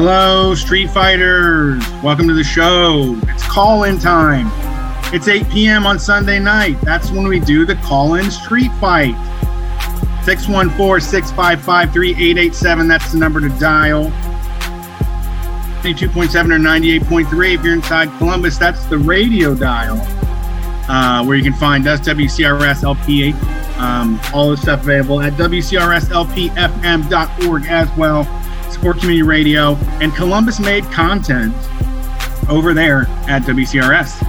Hello, Street Fighters. Welcome to the show. It's call in time. It's 8 p.m. on Sunday night. That's when we do the call in street fight. 614 655 3887. That's the number to dial. 92.7 or 98.3. If you're inside Columbus, that's the radio dial uh, where you can find us, WCRS LP. Um, all the stuff available at WCRSLPFM.org as well. Sport Community Radio and Columbus made content over there at WCRS.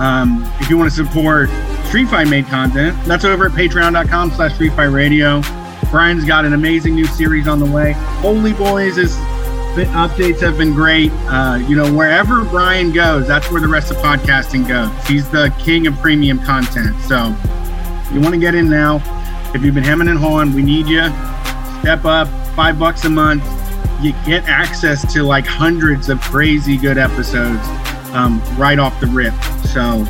Um, if you want to support Street Fight made content, that's over at patreon.com slash Street Fight Radio. Brian's got an amazing new series on the way. Holy Boys is the updates have been great. Uh, you know, wherever Brian goes, that's where the rest of podcasting goes. He's the king of premium content. So you want to get in now. If you've been hemming and hawing, we need you. Step up, five bucks a month. You get access to like hundreds of crazy good episodes um, right off the rip. So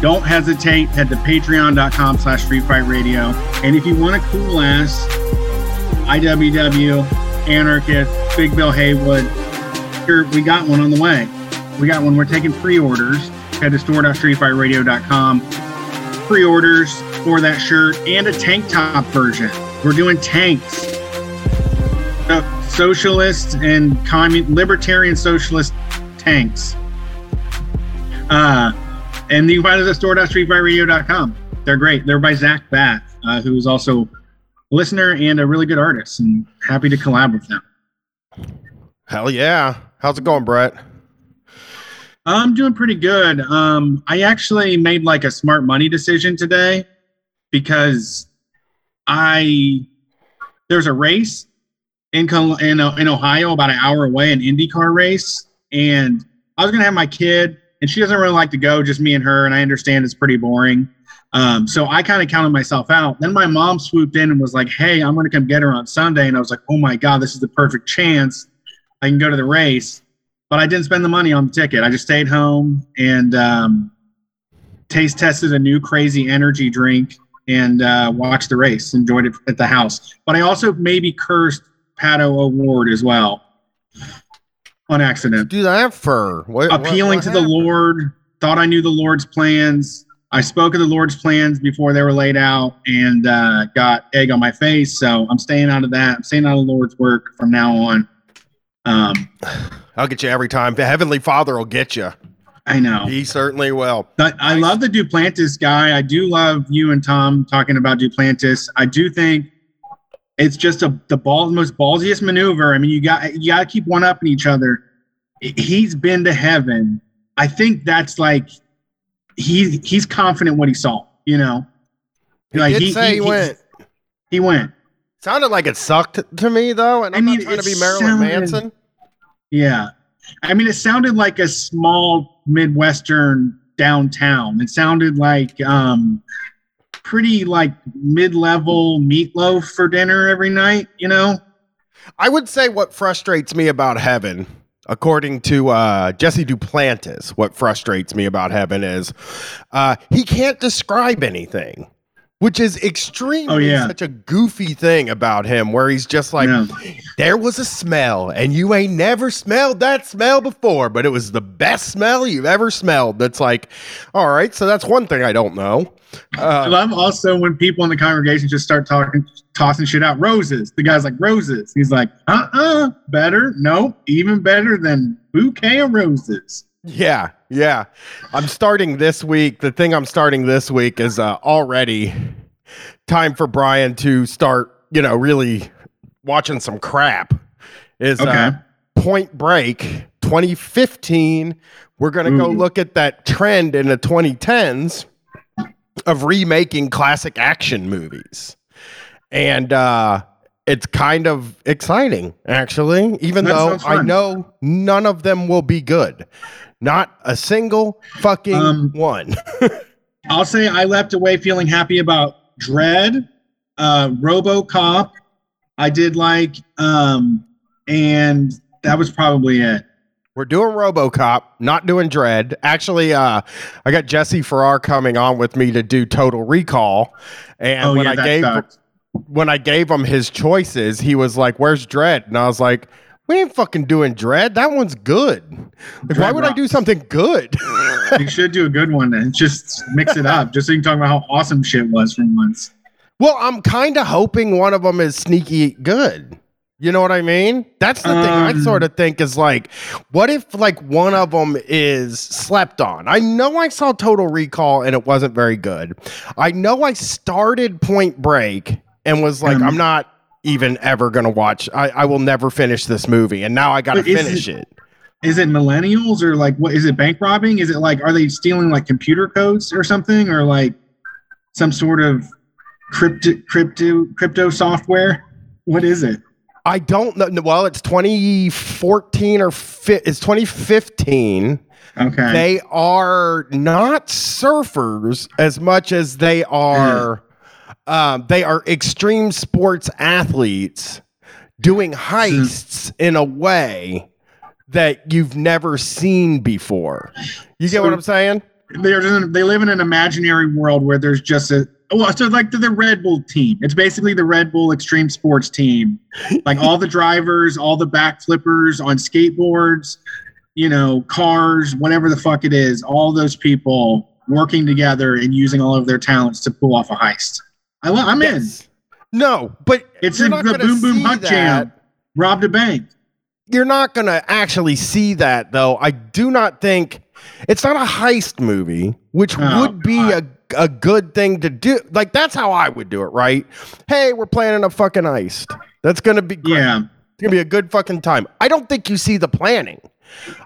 don't hesitate. Head to patreon.com slash street fight radio. And if you want a cool ass IWW anarchist, Big Bill Haywood. Here, we got one on the way. We got one. We're taking pre-orders. Head to store.streetfightradio.com. Pre-orders for that shirt and a tank top version. We're doing tanks. Uh, socialist and commun- libertarian socialist tanks. Uh, and you can find us at store.streetfightradio.com. They're great. They're by Zach Bath, uh, who is also a listener and a really good artist, and happy to collab with them. Hell yeah. How's it going, Brett? I'm doing pretty good. Um, I actually made like a smart money decision today because I there's a race in in, in Ohio about an hour away, an IndyCar race, and I was gonna have my kid, and she doesn't really like to go, just me and her, and I understand it's pretty boring. Um, so I kind of counted myself out. Then my mom swooped in and was like, "Hey, I'm gonna come get her on Sunday," and I was like, "Oh my god, this is the perfect chance." I can go to the race. But I didn't spend the money on the ticket. I just stayed home and um, taste tested a new crazy energy drink and uh, watched the race. Enjoyed it at the house. But I also maybe cursed Pato O'Ward as well on accident. Do that for what, appealing what, what to the Lord. Thought I knew the Lord's plans. I spoke of the Lord's plans before they were laid out and uh, got egg on my face. So I'm staying out of that. I'm staying out of the Lord's work from now on. Um, I'll get you every time. The Heavenly Father will get you. I know. He certainly will. But I love the Duplantis guy. I do love you and Tom talking about Duplantis. I do think it's just a the ball most ballsiest maneuver. I mean, you got you got to keep one up in each other. He's been to heaven. I think that's like he he's confident what he saw. You know, he like did he, say he, he went. He went. Sounded like it sucked to me though, and I'm I mean, not trying to be Marilyn sounded, Manson. Yeah. I mean, it sounded like a small Midwestern downtown. It sounded like um, pretty like mid-level meatloaf for dinner every night, you know? I would say what frustrates me about heaven, according to uh, Jesse Duplantis, what frustrates me about heaven is uh, he can't describe anything which is extremely oh, yeah. such a goofy thing about him where he's just like yeah. there was a smell and you ain't never smelled that smell before but it was the best smell you've ever smelled that's like all right so that's one thing i don't know uh, I love also when people in the congregation just start talking tossing shit out roses the guy's like roses he's like uh-uh better no even better than bouquet of roses yeah, yeah. I'm starting this week. The thing I'm starting this week is uh, already time for Brian to start, you know, really watching some crap. Is uh, okay. uh, Point Break 2015. We're going to go look at that trend in the 2010s of remaking classic action movies. And uh it's kind of exciting actually even that though i know none of them will be good not a single fucking um, one. I'll say I left away feeling happy about Dredd, uh, RoboCop. I did like, um, and that was probably it. We're doing RoboCop, not doing Dredd. Actually, uh, I got Jesse Farrar coming on with me to do Total Recall, and oh, when yeah, I gave sucks. when I gave him his choices, he was like, "Where's Dredd?" And I was like, We ain't fucking doing Dredd. That one's good. Like, why would I do something good? you should do a good one and just mix it up, just so you can talk about how awesome shit was from once. well, I'm kind of hoping one of them is sneaky good. You know what I mean? That's the thing I Um, sort of think is like, what if like one of them is slept on? I know I saw Total Recall and it wasn't very good. I know I started Point Break and was like, Um, I'm not even ever gonna watch. I, I will never finish this movie, and now I got to finish it- it. Is it millennials or like what is it bank robbing? Is it like are they stealing like computer codes or something or like some sort of crypto crypto crypto software? What is it? I don't know. Well, it's 2014 or fi- it's 2015. Okay. They are not surfers as much as they are. Um, they are extreme sports athletes doing heists in a way that you've never seen before. You get what I'm saying? they're just, they live in an imaginary world where there's just a well, so like the, the Red Bull team. It's basically the Red Bull Extreme Sports team. Like all the drivers, all the back flippers on skateboards, you know, cars, whatever the fuck it is, all those people working together and using all of their talents to pull off a heist. I, lo- I'm in. No, but It's in the Boom Boom that. Jam. Robbed a bank. you're not going to actually see that though. I do not think it's not a heist movie, which Oh, would be a, a good thing to do. Like that's how I would do it, right? Hey, we're planning a fucking iced. That's to be great. Yeah. It's to be a good fucking time. I don't think you see the planning.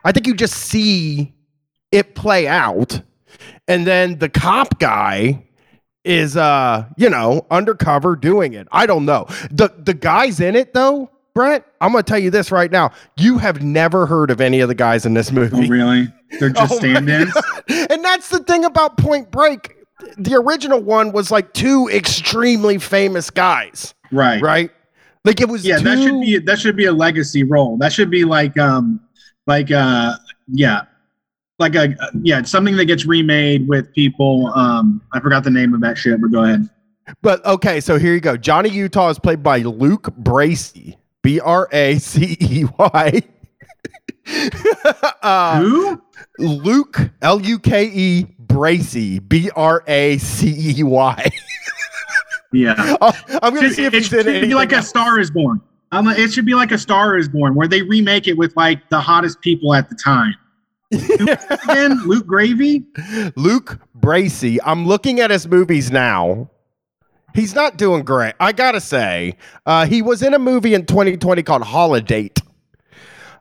I think you just see it play out and then the cop guy is uh, you know, undercover doing it. I don't know. The the guys in it though, Brett, I'm going to tell you this right now. You have never heard of any of the guys in this movie. Oh, movie. really? They're just Oh stand-ins. And that's the thing about Point Break. The original one was like two extremely famous guys, Right. right? Like it was Yeah, that should be that should be a legacy role. That should be like um like uh yeah. Like a yeah, something that gets remade with people um I forgot the name of that shit, but go ahead. But okay, so here you go. Johnny Utah is played by Luke Bracey, B R A C E Y. uh, Who? Luke L U K E Bracey, B R A C E Y. Yeah. I'm gonna Should- see if it should be like a. Star is Born. Um, it should be like a Star is Born, where they remake it with like the hottest people at the time. Again, Luke Gravy. Luke Bracey. I'm looking at his movies now. He's not doing great. I gotta say, uh, he was in a movie in 2020 called Holidate.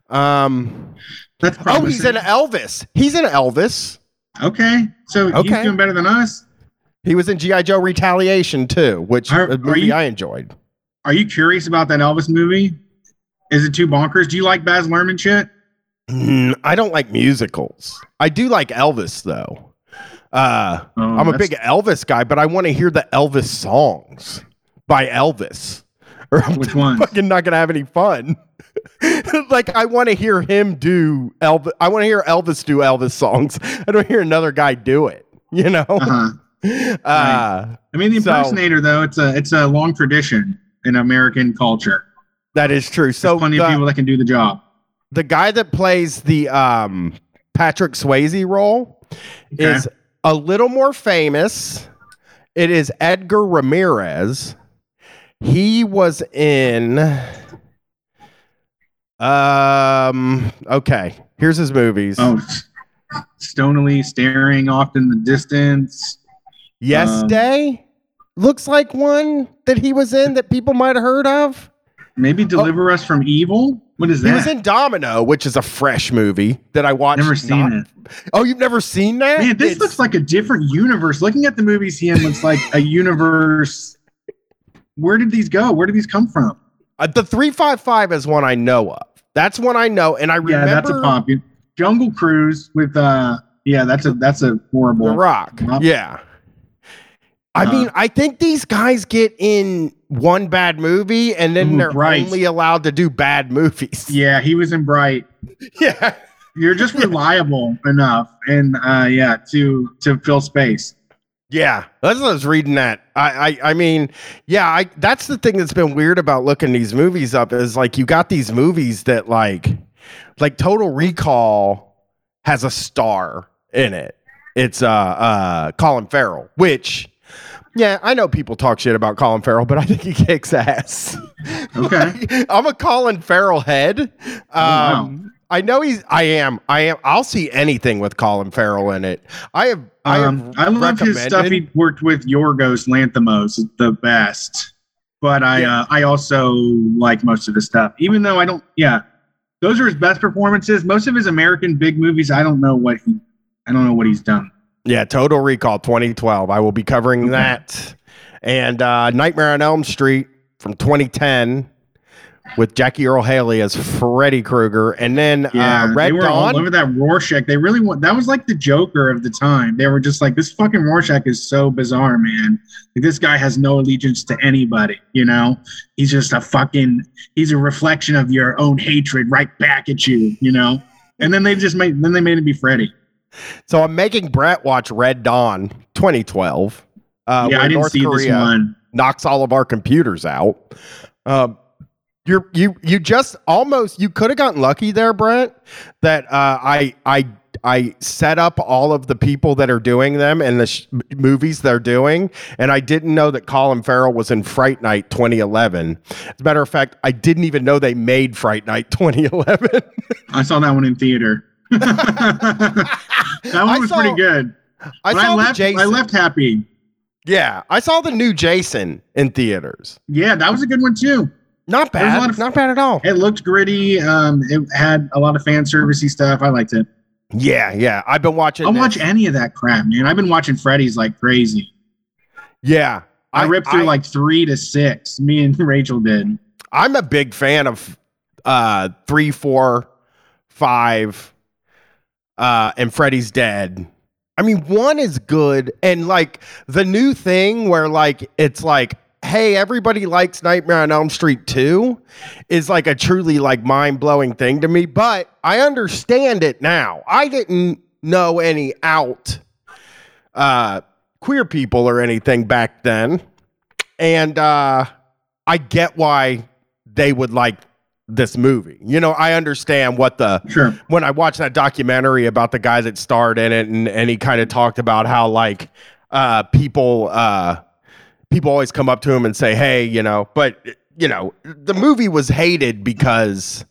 Um, That's oh, he's in. Elvis. He's in Elvis. Okay, so okay. he's doing better than us. He was in GI Joe Retaliation too, which Are- a are movie you- I enjoyed. Are you curious about that Elvis movie? Is it too bonkers? Do you like Baz Luhrmann shit? Mm, I don't like musicals. I do like Elvis though. Uh, Oh, I'm a big Elvis guy, but I want to hear the Elvis songs by Elvis. Or I'm Which ones? fucking not gonna have any fun. like I want to hear him do Elvis. I want to hear Elvis do Elvis songs. I don't hear another guy do it. You know. Uh-huh. Uh, I mean, the So- impersonator though, it's a it's a long tradition in American culture. that is true. There's So plenty the, of people that can do the job. the guy that plays the um, Patrick Swayze role Okay. is a little more famous. It is Edgar Ramirez. He was in. Um. Okay. Here's his movies. Oh, stonily staring off in the distance. yes um, Day looks like one that he was in that people might have heard of. Maybe deliver us from evil. What is Oh. He was in Domino, which is a fresh movie that I watched. Never seen not- it. Oh, you've never seen that? Man, this It's- looks like a different universe. Looking at the movies he in looks like a universe. Where did these go? Where did these come from? Uh, the 355 is one I know of. That's one I know. And I remember Yeah, that's a pop. Jungle Cruise with uh yeah, that's a that's a horrible. The Rock. Rock. Yeah. I Uh, mean, I think these guys get in one bad movie and then Ooh, they're only allowed to do bad movies. Yeah, he was in Bright. Yeah. You're just reliable enough, and uh, yeah, to to fill space. Yeah, that's what I was reading that. I, I, I mean, yeah, I. That's the thing that's been weird about looking these movies up is like you got these movies that like, like Total Recall has a star in it. It's uh uh Colin Farrell, which, yeah, I know people talk shit about Colin Farrell, but I think he kicks ass. Okay. I'm a Colin Farrell head. Um, wow. I know he's. I am. I am. I'll see anything with Colin Farrell in it. I have. I Um, I love his stuff. He worked with Yorgos Lanthimos, is the best. But I, Yeah. uh, I also like most of his stuff, even though I don't. Yeah, those are his best performances. Most of his American big movies, I don't know what he, I don't know what he's done. Yeah, Total Recall 2012. I will be covering Okay. that. And uh, Nightmare on Elm Street from 2010 with Jackie Earle Haley as Freddy Krueger. And then Yeah, uh, Red they were all Dawn. over that Rorschach. They really want that was like the Joker of the time. They were just like, this fucking Rorschach is so bizarre, man. Like, this guy has no allegiance to anybody. You know, he's just a fucking. He's a reflection of your own hatred right back at you. You know. And then they just made then they made it be Freddy. So I'm making Brett watch Red Dawn 2012. Uh, yeah, I didn't North see Korea this one. knocks all of our computers out. Um, you're you you just almost you could have gotten lucky there, Brent. That uh, I I I set up all of the people that are doing them and the sh- movies they're doing, and I didn't know that Colin Farrell was in Fright Night 2011. As a matter of fact, I didn't even know they made Fright Night 2011. I saw that one in theater. that one I was saw- pretty good. I saw I left. Jason. I left happy. Yeah, I saw the new Jason in theaters. Yeah, that was a good one too. Not bad. of- not bad at all. It looked gritty. Um, it had a lot of fan servicey stuff. I liked it. Yeah, yeah. I've been watching. I'll this. watch any of that crap, man. I've been watching Freddy's like crazy. Yeah, I, ripped through I- like three to six. Me and Rachel did. I'm a big fan of uh three, four, five, uh, and Freddy's Dead. I mean, one is good, and like the new thing where like it's like, hey, everybody likes Nightmare on Elm Street 2 is like a truly like mind blowing thing to me. But I understand it now. I didn't know any out uh queer people or anything back then. And uh I get why they would like this movie. You know, I understand what the Sure. when I watched that documentary about the guy that starred in it and, and he kind of talked about how like uh people uh people always come up to him and say, Hey, you know, but you know, the movie was hated because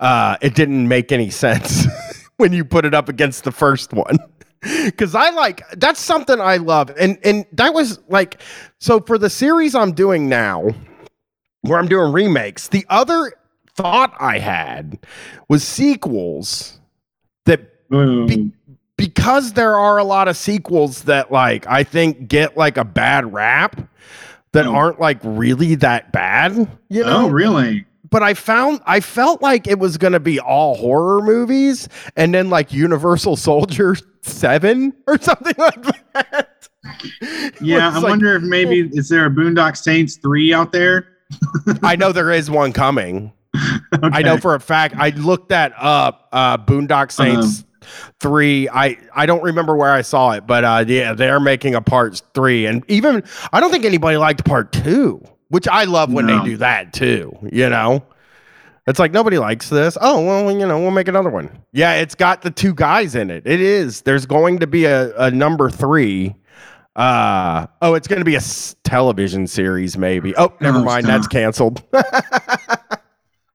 uh it didn't make any sense when you put it up against the first one. Cause I like that's something I love. And and that was like so for the series I'm doing now, where I'm doing remakes, the other thought I had was sequels that Ooh. Be- because there are a lot of sequels that like I think get like a bad rap that Oh. aren't like really that bad, you know. oh, really? But I found I felt like it was gonna be all horror movies and then like Universal Soldier 7 or something like that. Yeah, I like- wonder if maybe is there a Boondock Saints three out there? I know there is one coming. I know for a fact. I looked that up. Uh, Boondock Saints three. I I don't remember where I saw it, but uh, yeah, they're making a part three, and even I don't think anybody liked part two, which I love when No. they do that too. You know, it's like nobody likes this. Oh well, you know, we'll make another one. Yeah, it's got the two guys in it. It is. There's going to be a, a number three. Uh oh, it's going to be a s- television series, maybe. Oh, never Oh, mind. That's canceled.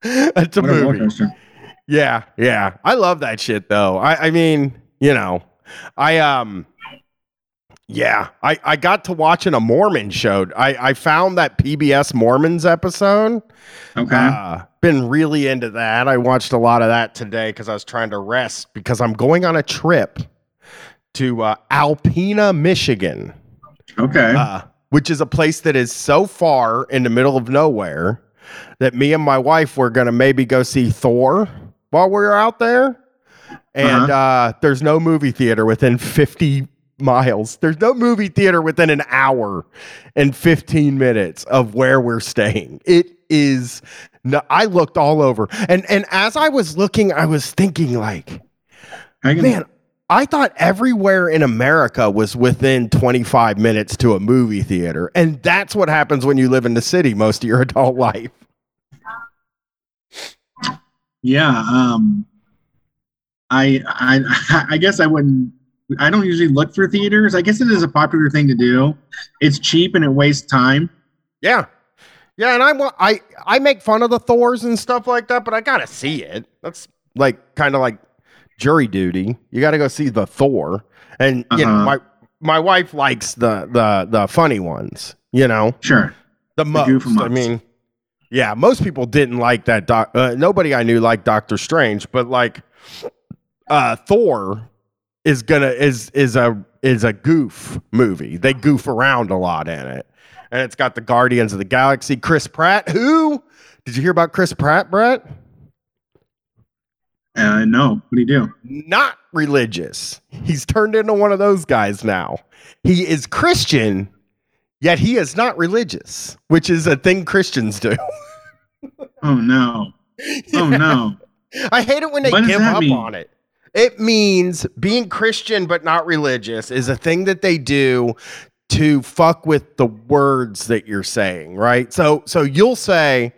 it's a What a movie. Yeah, yeah. I love that shit though. I, I mean, you know, I um yeah, I, I got to watching a Mormon show. I, I found that PBS Mormons episode. Okay. Uh, been really into that. I watched a lot of that today because I was trying to rest because I'm going on a trip to uh, Alpena, Michigan okay. uh, which is a place that is so far in the middle of nowhere that me and my wife were going to maybe go see Thor while we were out there. And Uh-huh. uh, there's no movie theater within 50 miles. There's no movie theater within an hour and 15 minutes of where we're staying. It is. No, I looked all over, and and as I was looking, I was thinking like, I can, man, I thought everywhere in America was within 25 minutes to a movie theater. And that's what happens when you live in the city most of your adult life. Yeah. Um, I, I, I guess I wouldn't, I don't usually look for theaters. I guess it is a popular thing to do. It's cheap and it wastes time. Yeah. Yeah, and I want I I make fun of the Thors and stuff like that, but I gotta see it. That's like kind of like jury duty. You got to go see the Thor, and you know Uh-huh. my my wife likes the the the funny ones. You know Sure. the most. goofy I mean, yeah, most people didn't like that. Doc, uh, nobody I knew liked Doctor Strange, but like uh, Thor is gonna is is a is a goof movie. They goof around a lot in it, and it's got the Guardians of the Galaxy. Chris Pratt, who did you hear about Chris Pratt, Brett? Uh, no. What do you do? Not religious. He's turned into one of those guys now. He is Christian, yet he is not religious, which is a thing Christians do. Oh no. Oh no. I hate it when they What give up mean? on it. It means being Christian but not religious is a thing that they do to fuck with the words that you're saying, right? So so you'll say,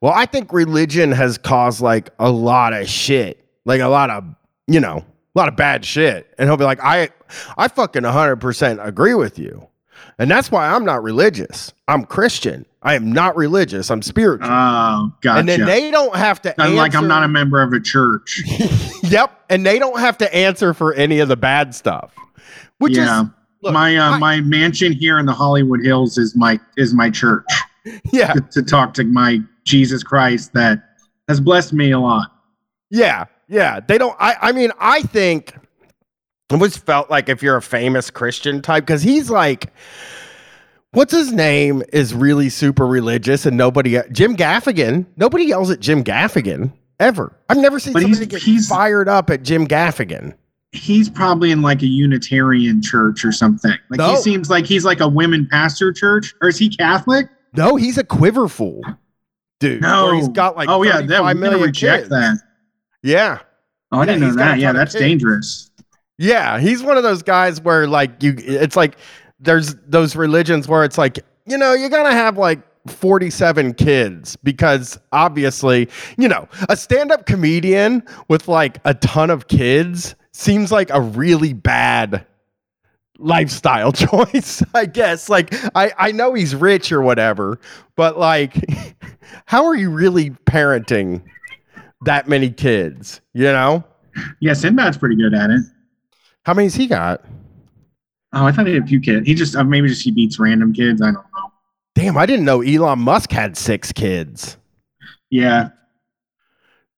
"Well, I think religion has caused like a lot of shit. Like a lot of, you know, a lot of bad shit." And he'll be like, "I I fucking 100% agree with you." And that's why I'm not religious. I'm Christian. I am not religious. I'm spiritual. Oh, gotcha. and then they don't have to I'm like I'm not a member of a church. yep, and they don't have to answer for any of the bad stuff. Which yeah. is look, my uh, I- my mansion here in the Hollywood Hills is my is my church yeah, to, to talk to my Jesus Christ that has blessed me a lot. yeah, yeah. They don't. I, I mean, I think it was felt like if you're a famous Christian type, because he's like, what's his name is really super religious, and nobody, Jim Gaffigan, nobody yells at Jim Gaffigan ever. I've never seen But he's- somebody get he's- fired up at Jim Gaffigan. He's probably in like a Unitarian church or something. Like No. he seems like he's like a women pastor church, or is he Catholic? No, he's a Quiverfull, dude. No, he's got like oh yeah, that 35 we gotta million reject kids. that. Yeah. Oh, I Yeah, didn't know he's got a that. Yeah, that's dangerous. Yeah, he's one of those guys where like you it's like there's those religions where it's like, you know, you're going to have like 47 kids because obviously, you know, a stand-up comedian with like a ton of kids seems like a really bad lifestyle choice, I guess. Like I I know he's rich or whatever, but like how are you really parenting that many kids, you know? Yeah, Sinbad's pretty good at it. How many's he got? Oh, I thought he had a few kids. He just uh, maybe just he beats random kids. I don't know. Damn, I didn't know Elon Musk had six kids. Yeah,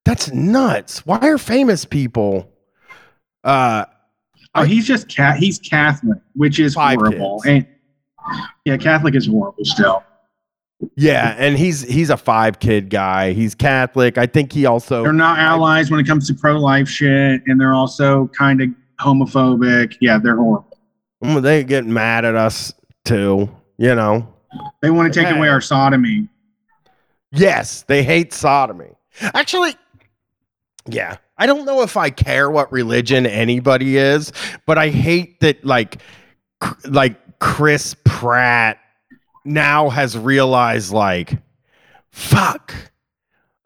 That's nuts. Why are famous people uh Oh, he's just cat. He's Catholic, which is horrible. kids. And yeah, Catholic is horrible still. yeah, and he's he's a five kid guy. He's Catholic. I think he also They're not allies when it comes to pro-life shit, and they're also kind of homophobic. Yeah, they're horrible. Mm, they get mad at us too, you know. They want to take away our sodomy. Yes, they hate sodomy. Actually, yeah. I don't know if I care what religion anybody is, but I hate that like cr- like Chris Pratt now has realized like fuck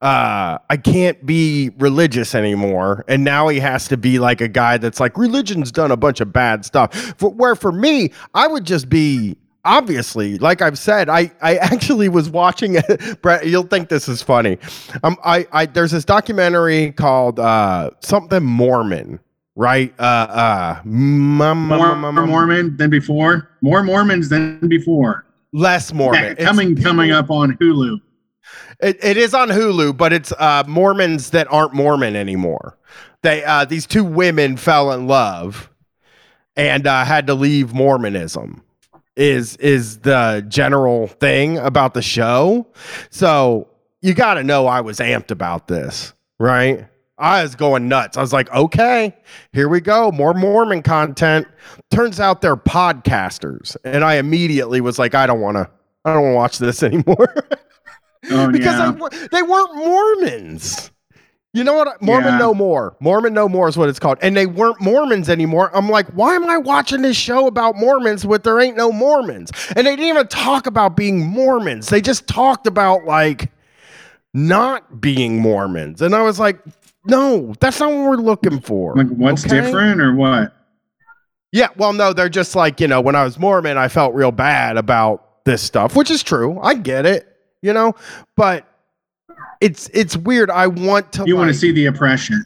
uh I can't be religious anymore. And now he has to be like a guy that's like religion's done a bunch of bad stuff. For, where for me I would just be obviously like I've said I I actually was watching Brett you'll think this is funny. Um I I there's this documentary called uh something Mormon right? Uh uh More, more Mormon than before. More Mormons than before. less Mormon. Yeah, It's- coming coming up on Hulu. It, it is on Hulu, but it's uh, Mormons that aren't Mormon anymore. They uh, these two women fell in love and uh, had to leave Mormonism. Is is the general thing about the show? So you got to know I was amped about this, right? I was going nuts. I was like, okay, here we go, more Mormon content. Turns out they're podcasters, and I immediately was like, I don't want to, I don't want to watch this anymore. Oh because yeah. they, they weren't Mormons. You know what? Mormon Yeah. No More. Mormon No More is what it's called. And they weren't Mormons anymore. I'm like, why am I watching this show about Mormons with there ain't no Mormons? And they didn't even talk about being Mormons. They just talked about like not being Mormons. And I was like, no, that's not what we're looking for. Like, what's Okay? different or what? Yeah, well, no, they're just like, you know, when I was Mormon, I felt real bad about this stuff, which is true. I get it, you know, but it's it's weird. I want to You want to see the oppression.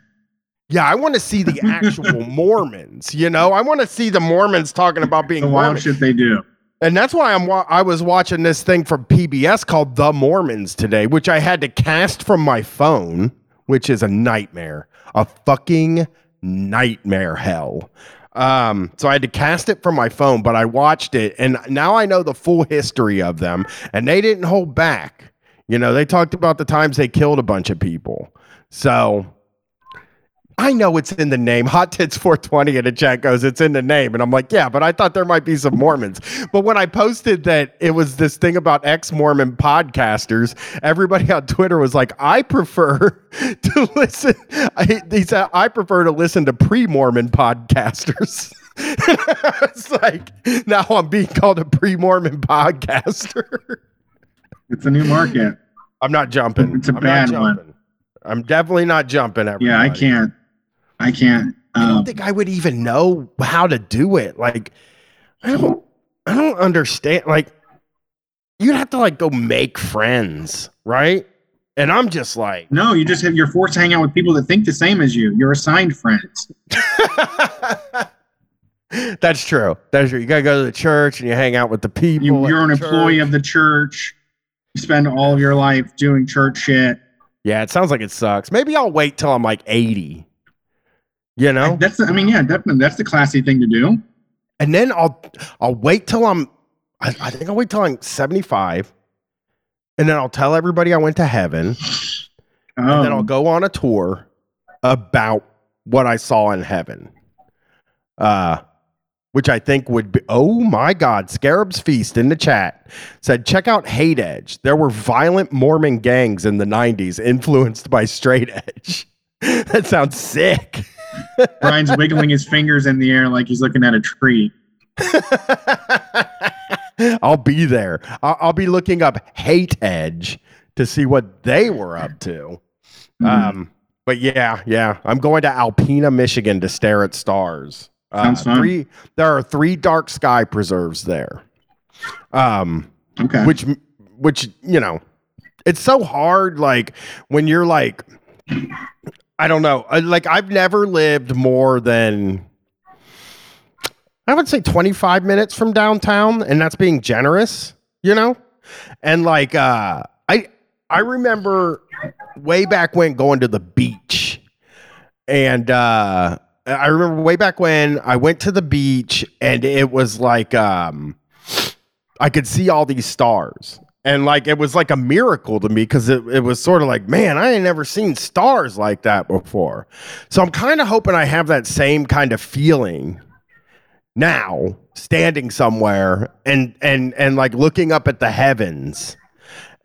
Yeah, I want to see the actual Mormons, you know? I want to see the Mormons talking about being wild Mormons. shit they do. And that's why I'm wa- I was watching this thing from PBS called The Mormons today, which I had to cast from my phone, which is a nightmare. A fucking nightmare hell. Um, so I had to cast it from my phone, but I watched it and now I know the full history of them and they didn't hold back. You know, they talked about the times they killed a bunch of people. So I know it's in the name. Hot Tits 420 in the chat goes, it's in the name. And I'm like, yeah, but I thought there might be some Mormons. But when I posted that it was this thing about ex Mormon podcasters, everybody on Twitter was like, I prefer to listen. I, he said, I prefer to listen to pre Mormon podcasters. it's like, now I'm being called a pre Mormon podcaster. It's a new market. I'm not jumping. It's a I'm bad one. I'm definitely not jumping. Everybody. Yeah, I can't. I can't. I don't Um, think I would even know how to do it. Like, I don't, I don't understand. Like, you'd have to like go make friends, right? And I'm just like, no, you just have you're forced to hang out with people that think the same as you. You're assigned friends. that's true. That's true. You gotta go to the church and you hang out with the people. You, you're an employee of the church. You spend all of your life doing church shit. Yeah, it sounds like it sucks. Maybe I'll wait till I'm like 80. You know, That's I mean, yeah, definitely. That's the classy thing to do. and then I'll I'll wait till I'm I, I think I'll wait till I'm 75, and then I'll tell everybody I went to heaven. and then I'll Oh, go on a tour about what I saw in heaven. Uh which I think would be oh my god, Scarab's Feast in the chat said check out Hate Edge. There were violent Mormon gangs in the 90s influenced by straight edge. that sounds sick. Brian's wiggling his fingers in the air like he's looking at a tree. I'll be there. I'll, I'll be looking up Hate Edge to see what they were up to. Mhm. Um, but yeah, yeah, I'm going to Alpena, Michigan to stare at stars. Uh. Three, there are three dark sky preserves there. Um, okay. which, which you know, it's so hard. Like when you're like, I don't know, like I've never lived more than. I would say 25 minutes from downtown, and that's being generous, you know? And like uh I I remember way back when going to the beach. And uh I remember way back when I went to the beach and it was like um I could see all these stars. And like it was like a miracle to me because it, it was sort of like, man, I ain't never seen stars like that before. So I'm kind of hoping I have that same kind of feeling now standing somewhere and and and like looking up at the heavens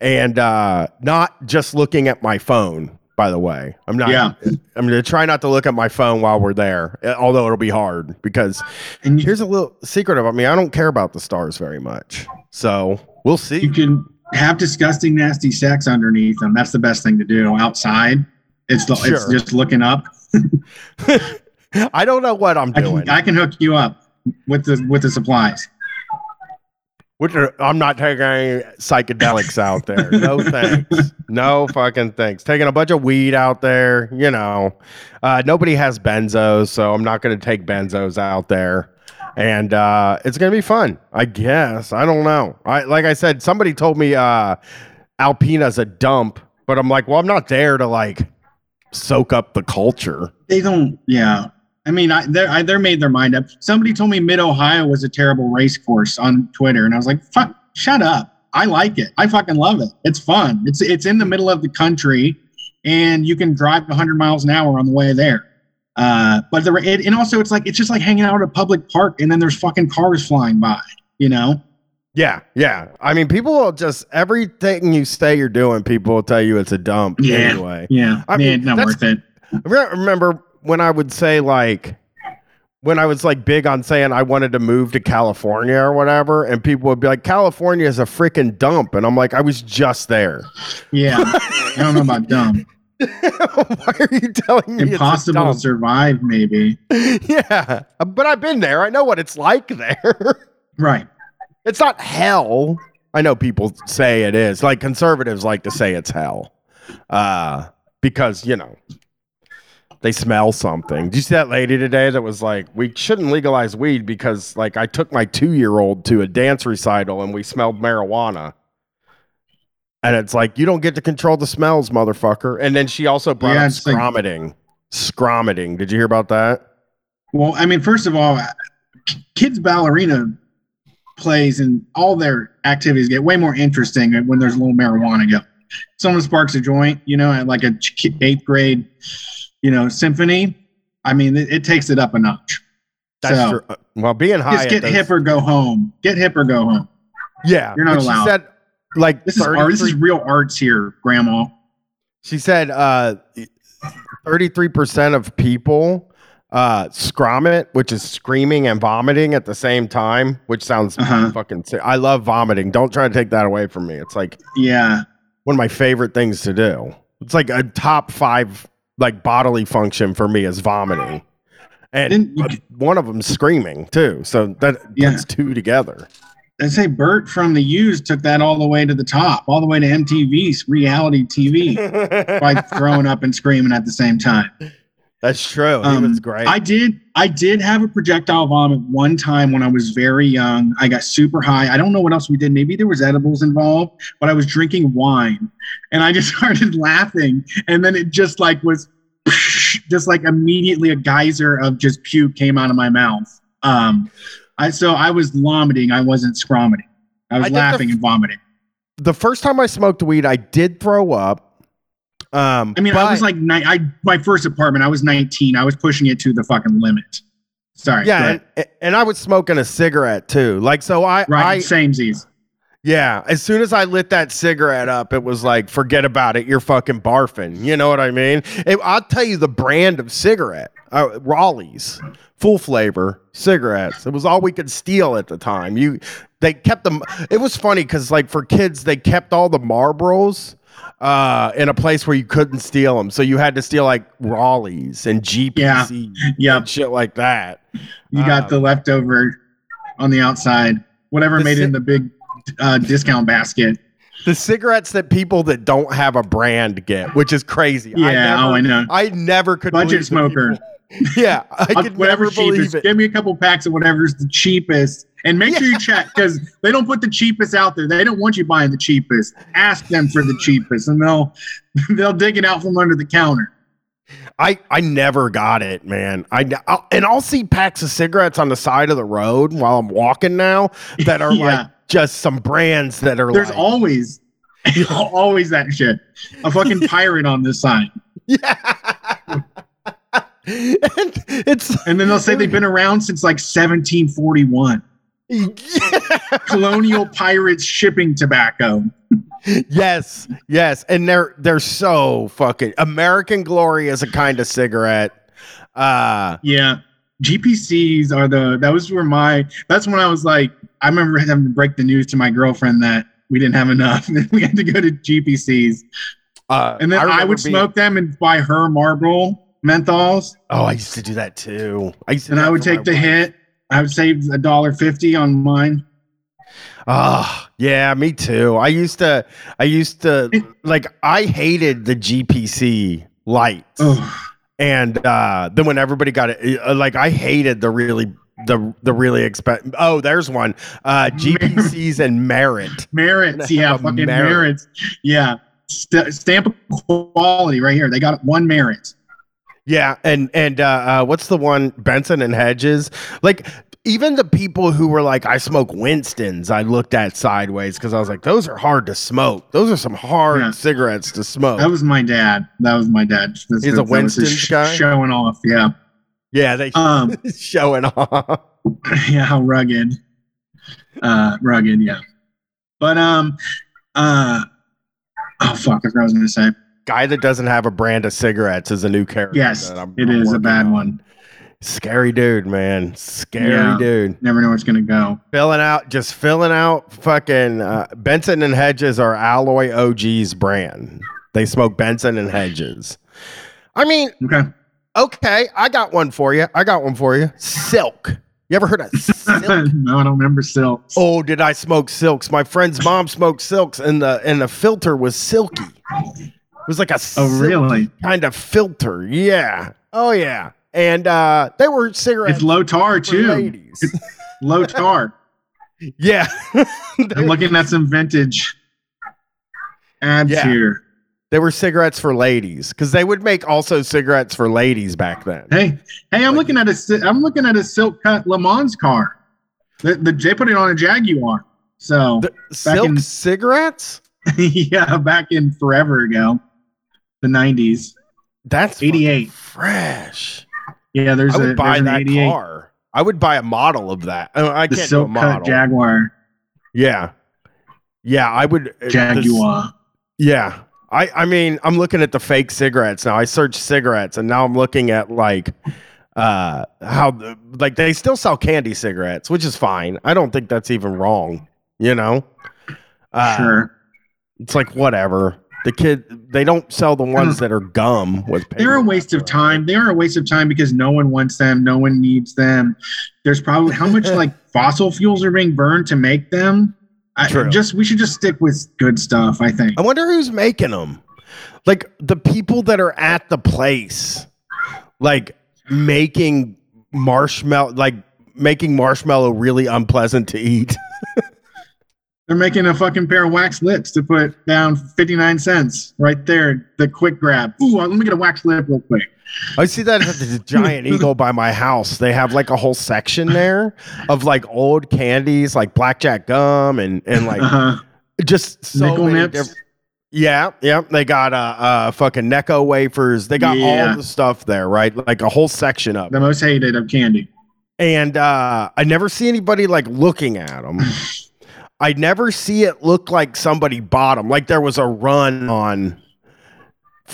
and uh not just looking at my phone by the way i'm not Yeah. i'm gonna try not to look at my phone while we're there uh, although it'll be hard because and you, here's a little secret about me i don't care about the stars very much so we'll see. you can have disgusting, nasty sex underneath them. That's the best thing to do outside. It's the, it's just looking up. i don't know what i'm I doing can, I can hook you up with the with the supplies. Which are- I'm not taking any psychedelics out there. No thanks. No fucking thanks. Taking a bunch of weed out there, you know. Uh, nobody has benzos, so I'm not going to take benzos out there. And uh, it's to be fun, I guess. I don't know. I like I said, somebody told me uh, Alpena's a dump, but I'm like, well, I'm not there to like soak up the culture. They don't. Yeah. I mean, I, they're I, they're made their mind up. Somebody told me Mid Ohio was a terrible race course on Twitter, and I was like, "Fuck, shut up." I like it. I fucking love it. It's fun. It's it's in the middle of the country, and you can drive 100 miles an hour on the way there. Uh, but the it, and also it's like it's just like hanging out at a public park, and then there's fucking cars flying by. You know, Yeah, yeah. I mean, people will just everything you say you're doing, people will tell you it's a dump Yeah. anyway. Yeah, I mean, not worth it. I remember when I would say like when I was like big on saying I wanted to move to California or whatever, and people would be like, California is a freaking dump. And I'm like, I was just there. Yeah, I don't know about dumb. Why are you telling me Impossible to survive, maybe. Yeah. But I've been there. I know what it's like there. Right. it's not hell. I know people say it is. Like conservatives like to say it's hell. Uh, because, you know, they smell something. Did you see that lady today that was like, we shouldn't legalize weed because like I took my two year old to a dance recital and we smelled marijuana. And it's like, you don't get to control the smells, motherfucker. And then she also brought Yeah, up it's like- scromiting. scromiting. Did you hear about that? Well, I mean, first of all, kids ballerina plays and all their activities get way more interesting when there's a little marijuana go. Someone sparks a joint, you know, at like a eighth grade, you know, symphony. I mean, it, it takes it up a notch. That's So, true. Uh, Well, being high, Just get those- hip or go home. Get hip or go home. Yeah, You're not allowed. She said like This is art. This is real arts here, Grandma. She said uh 33% of people uh scrum it, which is screaming and vomiting at the same time, which sounds Uh-huh. fucking sick. I love vomiting. Don't try to take that away from me. It's like Yeah. one of my favorite things to do. It's like a top 5 like bodily function for me is vomiting. And Didn't you- one of them screaming too. So that Yeah. puts two together. I say Bert from the Used took that all the way to the top, all the way to MTV's reality TV by throwing up and screaming at the same time. That's true. Um, was great. I did I did have a projectile vomit one time when I was very young. I got super high. I don't know what else we did. Maybe there was edibles involved, but I was drinking wine and I just started laughing and then it just like was just like immediately a geyser of just puke came out of my mouth. Um I so I was vomiting, I wasn't scromiting. I was I the laughing and vomiting. the first time I smoked weed, I did throw up. Um, I mean, I was like, ni- I my first apartment. I was 19. I was pushing it to the fucking limit. Sorry. yeah, and, and I was smoking a cigarette too. Like, so I, right. I, Samesies. yeah. As soon as I lit that cigarette up, it was like, forget about it. You're fucking barfing. You know what I mean? It, I'll tell you the brand of cigarette, uh, Raleigh's, full flavor cigarettes. It was all we could steal at the time. You, they kept them. It was funny because like for kids, they kept all the Marlboros uh in a place where you couldn't steal them so you had to steal like raleigh's and gpc Yep. and shit like that You got Um, the leftover on the outside. Whatever made ci- in the big uh, discount basket. the cigarettes that people that don't have a brand get which is crazy Yeah. I never, oh, I know. I never could Budget smoker. people- yeah i could whatever never believe cheapest. it Give me a couple packs of whatever's the cheapest. And make sure you check because they don't put the cheapest out there. They don't want you buying the cheapest. Ask them for the cheapest, and they'll they'll dig it out from under the counter. I, I never got it, man. I I'll, and I'll see packs of cigarettes on the side of the road while I'm walking now that are Yeah. like just some brands that are There's like, always always that shit. A fucking pirate on this sign. yeah. And it's And then they'll say they've been around since like 1741. Colonial pirates shipping tobacco. yes, yes, and they're they're so fucking American Glory is a kind of cigarette. Uh, Yeah. GPCs are the that was where my that's when I was like I remember having to break the news to my girlfriend that we didn't have enough and we had to go to GPCs. uh, And then I, remember would being- smoke them and buy her Marlboro menthols Oh, I used to do that too. I used to. and I would take the wife. hit. I would save a dollar fifty on mine. Oh, yeah, me too. I used to. I used to like. I hated the GPC lights. Oh, and uh then when everybody got it uh, like i hated the really the the really expensive oh there's one uh gpcs and merit merits, yeah, fucking merit. merits, yeah. St- stamp quality right here. They got one merit. Yeah and and uh, uh what's the one benson and hedges like even the people who were like i smoke winston's i looked at sideways because i was like those are hard to smoke those are some hard Yeah. cigarettes to smoke That was my dad. That was my dad. He's a his Winston's guy? Showing off, yeah. yeah they Um, showing off yeah, how rugged. uh, rugged. Yeah, but um, uh, oh fuck, I I was gonna say. Guy that doesn't have a brand of cigarettes is a new character. Yes, it is a bad on. one. Scary dude, man. Scary Yeah. dude. Never know where it's gonna go. Filling out, just filling out fucking uh, Benson and Hedges are Alloy OG's brand. They smoke Benson and Hedges. I mean, Okay. okay, I got one for you. I got one for you. Silk. You ever heard of silk? no, I don't remember still. oh, did I smoke silks? My friend's mom smoked silks, and the and the filter was silky. It was like a Oh, really? kind of filter. Yeah. Oh yeah. And uh they were cigarettes It's low tar too. Low tar. yeah. I'm looking at some vintage ads Yeah. here. they were cigarettes for ladies because they would make also cigarettes for ladies back then. Hey, hey, I'm looking at a I'm looking at a silk cut Le Mans car. The, the they put it on a Jaguar. So The silk in- cigarettes? yeah, back in forever ago, the 90s. That's 88. fucking fresh. Yeah, there's I would a buy that 88 car. I would buy a model of that. Uh, I the can't do a model. Jaguar yeah. Yeah, I would uh, this- Jaguar. Yeah. I, I mean, I'm looking at the fake cigarettes now. I searched cigarettes and now I'm looking at like uh how the, like they still sell candy cigarettes, which is fine. I don't think that's even wrong, you know? Uh, sure. It's like whatever. The kid they don't sell the ones that are gum with Paper. They're a waste of time. They are a waste of time because no one wants them. No one needs them. There's probably how much like fossil fuels are being burned to make them. I True. just we should just stick with good stuff. I think. I wonder who's making them. Like the people that are at the place, like making marshmallow, like making marshmallow really unpleasant to eat. They're making a fucking pair of wax lips to put down 59 cents right there. The quick grab. Ooh, let me get a wax lip real quick. I see that at the Giant Eagle by my house. They have like a whole section there of like old candies, like blackjack gum and and like Uh-huh. just so Nickel many nips. diff- Yeah, yeah. They got uh, uh fucking Necco wafers. They got Yeah. all the stuff there, right? Like a whole section of. The most hated of candy. and uh, I never see anybody like looking at them. I never see it look like somebody bought them. Like there was a run on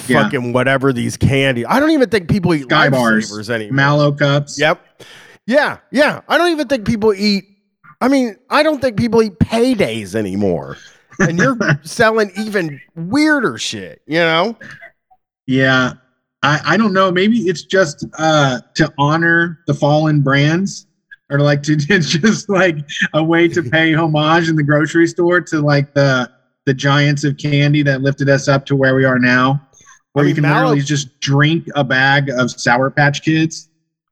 Yeah. fucking whatever these candy. I don't even think people eat Sky bars. anymore. Mallow cups. Yep. Yeah, yeah. I don't even think people eat. I mean, I don't think people eat paydays anymore. And you're selling even weirder shit, you know? Yeah. I, I don't know. Maybe it's just uh, to honor the fallen brands or like to it's just like a way to pay homage in the grocery store to like the the giants of candy that lifted us up to where we are now. Where I you can Mallow- literally just drink a bag of Sour Patch Kids.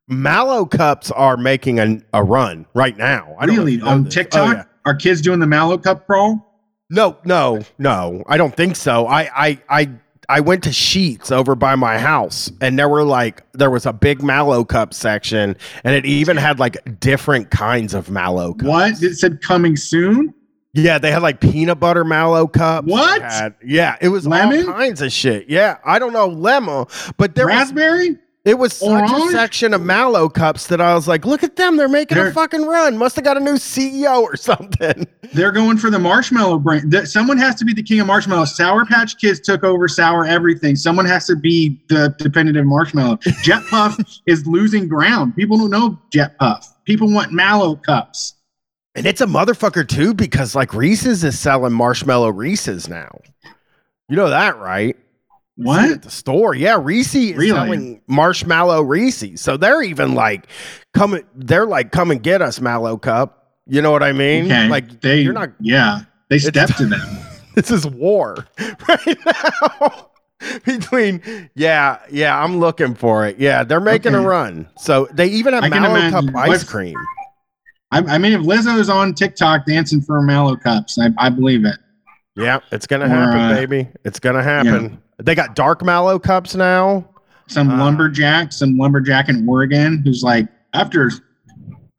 Mallow cups are making a, a run right now. I really? On this. Oh, TikTok? Oh, yeah. Are kids doing the Mallow Cup crawl? No, no, no. I don't think so. I, I, I, I went to Sheetz over by my house, and there were like there was a big mallow cup section, and it even had like different kinds of mallow cups. What? It said coming soon? Yeah, they had like peanut butter mallow cups. What? had- yeah, it was Lemon? all kinds of shit. Yeah, I don't know lemon, but there was Raspberry? It was such a section of mallow cups that I was like, look at them, they're making a They're- fucking run. Must have got a new CEO or something. They're going for the marshmallow brand. Someone has to be the king of marshmallow. Sour Patch Kids took over sour everything. Someone has to be the definitive marshmallow. Jet Puff is losing ground. People don't know Jet Puff. People want mallow cups. And it's a motherfucker too, because like Reese's is selling marshmallow Reese's now. You know that, right? What? At the store. Yeah, Reese is Really? selling marshmallow Reese's. So they're even like coming they're like come and get us mallow cup. You know what I mean? Okay. Like they, you're not yeah, they stepped to them. this is war right now. Between yeah, yeah, I'm looking for it. Yeah, they're making a run. So they even have I mallow cup ice What's- cream. I, I mean, if Lizzo's on TikTok dancing for mallow cups, I, I believe it. Yeah, it's gonna Or, happen, uh, baby. It's gonna happen. They got dark mallow cups now. Some Ah. lumberjack, some lumberjack in Oregon, who's like after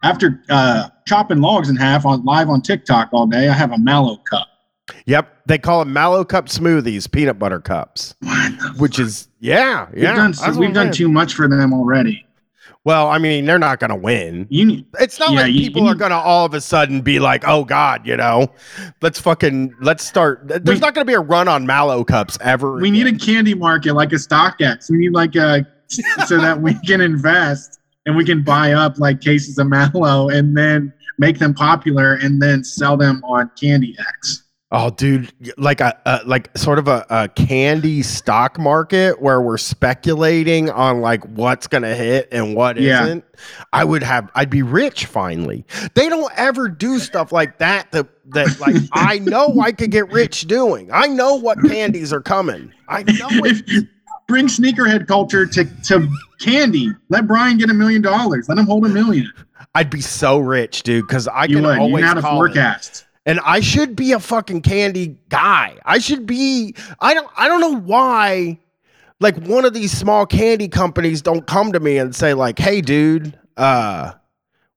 after uh, chopping logs in half on live on TikTok all day. I have a mallow cup. Yep, they call them mallow cup smoothies, peanut butter cups, which is yeah, We've yeah. done that's we've done too much for them already. Well, I mean, they're not going to win. You It's not Yeah, like you- people you are going to all of a sudden be like, "Oh God," you know. Let's fucking let's start. There's We- not going to be a run on Mallow cups ever. we need a candy market like a StockX. We need like uh, a so that we can invest and we can buy up like cases of Mallow and then make them popular and then sell them on Candy X. Oh, dude, like a, a like sort of a, a candy stock market where we're speculating on like what's gonna hit and what Yeah. not I would have, I'd be rich finally. They don't ever do stuff like that. That that like I know I could get rich doing. I know what candies are coming. I know it. If, bring sneakerhead culture to, to candy. Let Brian get a million dollars. Let him hold a million. I'd be so rich, dude, because I You can would. Always know how to call it. And I should be a fucking candy guy. I should be. I don't. I don't know why. Like one of these small candy companies don't come to me and say like, "Hey, dude, uh,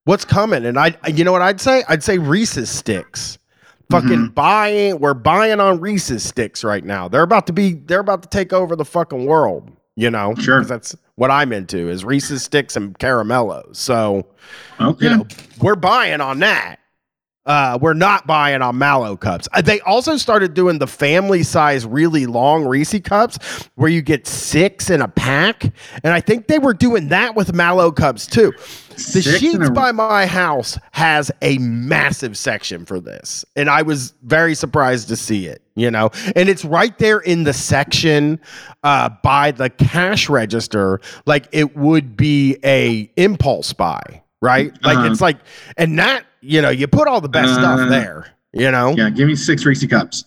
what's coming?" And I, you know what I'd say? I'd say Reese's sticks. Fucking Mm-hmm. buying. We're buying on Reese's sticks right now. They're about to be. They're about to take over the fucking world. You know, Sure. That's what I'm into is Reese's sticks and caramellos. So Okay. you know, we're buying on that. Uh, we're not buying on Mallow cups. Uh, They also started doing the family size, really long Reese cups where you get six in a pack. And I think they were doing that with Mallow cups too. The Six Sheetz a- by my house has a massive section for this. And I was very surprised to see it, you know, and it's right there in the section uh, by the cash register. Like it would be a impulse buy, right? Like Uh-huh. it's like, and that, you know, you put all the best Uh, stuff there, you know? Yeah, give me six Reese cups.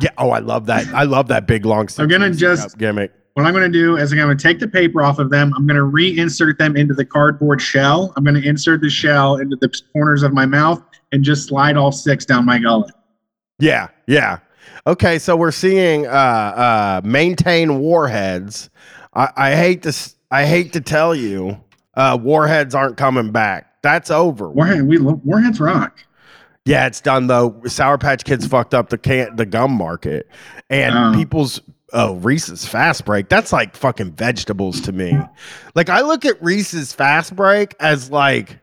Yeah. Oh, I love that. I love that big long. I'm gonna Reese's just- gimmick. What I'm going to do is I'm going to take the paper off of them. I'm going to reinsert them into the cardboard shell. I'm going to insert the shell into the corners of my mouth and just slide all six down my gullet. Yeah, yeah. Okay, so we're seeing uh uh maintain warheads. I, I hate to I hate to tell you, uh warheads aren't coming back. That's over. Warhead, we warheads rock. Yeah, it's done though. Sour Patch Kids fucked up the can the gum market, and Oh. people's oh Reese's Fast Break. That's like fucking vegetables to me. like I look at Reese's Fast Break as like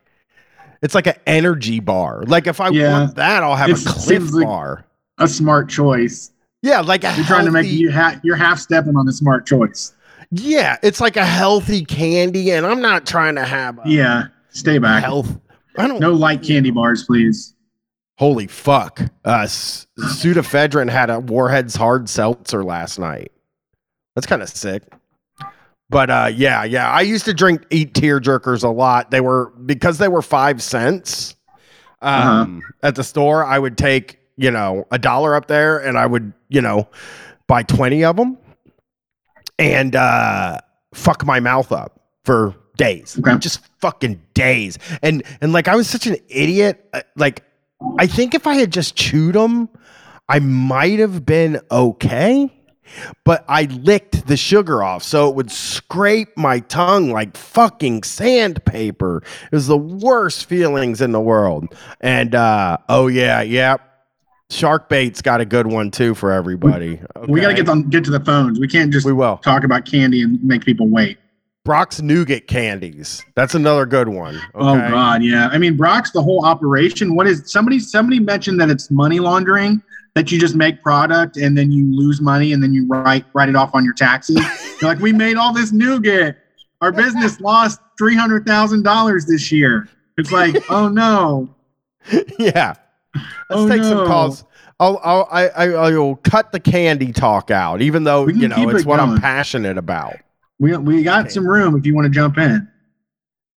it's like an energy bar. Like if I Yeah. want that, I'll have a Clif like- bar. A smart choice. Yeah, like You're trying to make you ha- you're half stepping on the smart choice. Yeah, it's like a healthy candy, and I'm not trying to have a Yeah, stay back. health. I don't. No light candy bars, please. Holy fuck! Uh, Sudafedrin had a Warhead's hard seltzer last night. That's kind of sick. But uh, yeah, yeah. I used to drink eat tear jerkers a lot. They were because they were five cents um, at the store. I would take you know a dollar up there, and I would you know buy twenty of them, and uh, fuck my mouth up for days, Okay. just fucking days. And and like I was such an idiot. uh, Like I think if I had just chewed them, I might have been okay. But I licked the sugar off, so it would scrape my tongue like fucking sandpaper. It was the worst feelings in the world. And uh, oh yeah, yeah. Shark bait's got a good one too for everybody. We got to get on get to the phones. We can't just We will. talk about candy and make people wait. Brach's nougat candies. That's another good one. Oh? God, yeah. I mean, Brach's the whole operation. What is somebody? Somebody mentioned that it's money laundering. That you just make product and then you lose money and then you write write it off on your taxes. You're like, we made all this nougat. Our business lost three hundred thousand dollars this year. It's like, oh no. yeah. Let's Oh, take some calls. I'll, I'll, I, I, I'll cut the candy talk out, even though, you know, it's it what I'm passionate about. We we got some room if you want to jump in.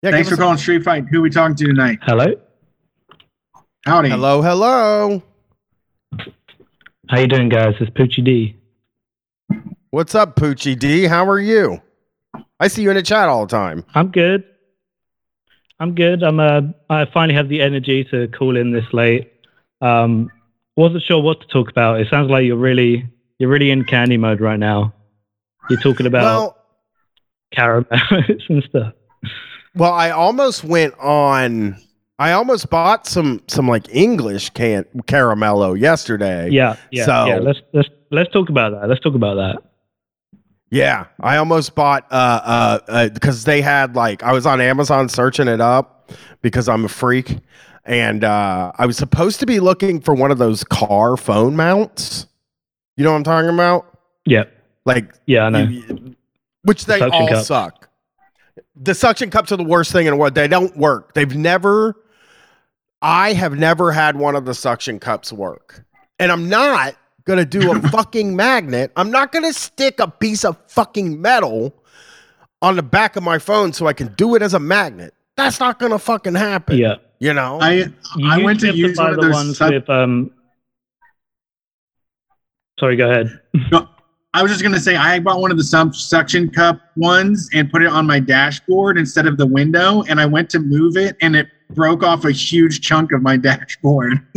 Yeah, Thanks for us calling Street Fight. Who we talking to tonight? Hello. Howdy. Hello, hello. How you doing, guys? It's Poochie D. What's up, Poochie D? How are you? I see you in the chat all the time. I'm good. I'm good. I'm uh, I finally have the energy to call in this late. Um, wasn't sure what to talk about. It sounds like you're really you're really in candy mode right now. You're talking about Well, caramels and stuff. well, I almost went on. I almost bought some some like English can caramello yesterday. Yeah, yeah, So- yeah. Let's let's let's talk about that. Let's talk about that. Yeah, I almost bought uh uh because they had like I was on Amazon searching it up because I'm a freak, and uh I was supposed to be looking for one of those car phone mounts. You know what I'm talking about? Yeah, Like yeah, I know. you- which they Suction all cups. suck. The suction cups are the worst thing in the world. They don't work. They've never. I have never had one of the suction cups work, and I'm not gonna do a fucking magnet. I'm not gonna stick a piece of fucking metal on the back of my phone so I can do it as a magnet. That's not gonna fucking happen. Yeah, You know. I you I went to used be able use one of the those ones sub- with um. Sorry, go ahead. No, I was just gonna say I bought one of the sub suction cup ones and put it on my dashboard instead of the window, and I went to move it, and it broke off a huge chunk of my dashboard.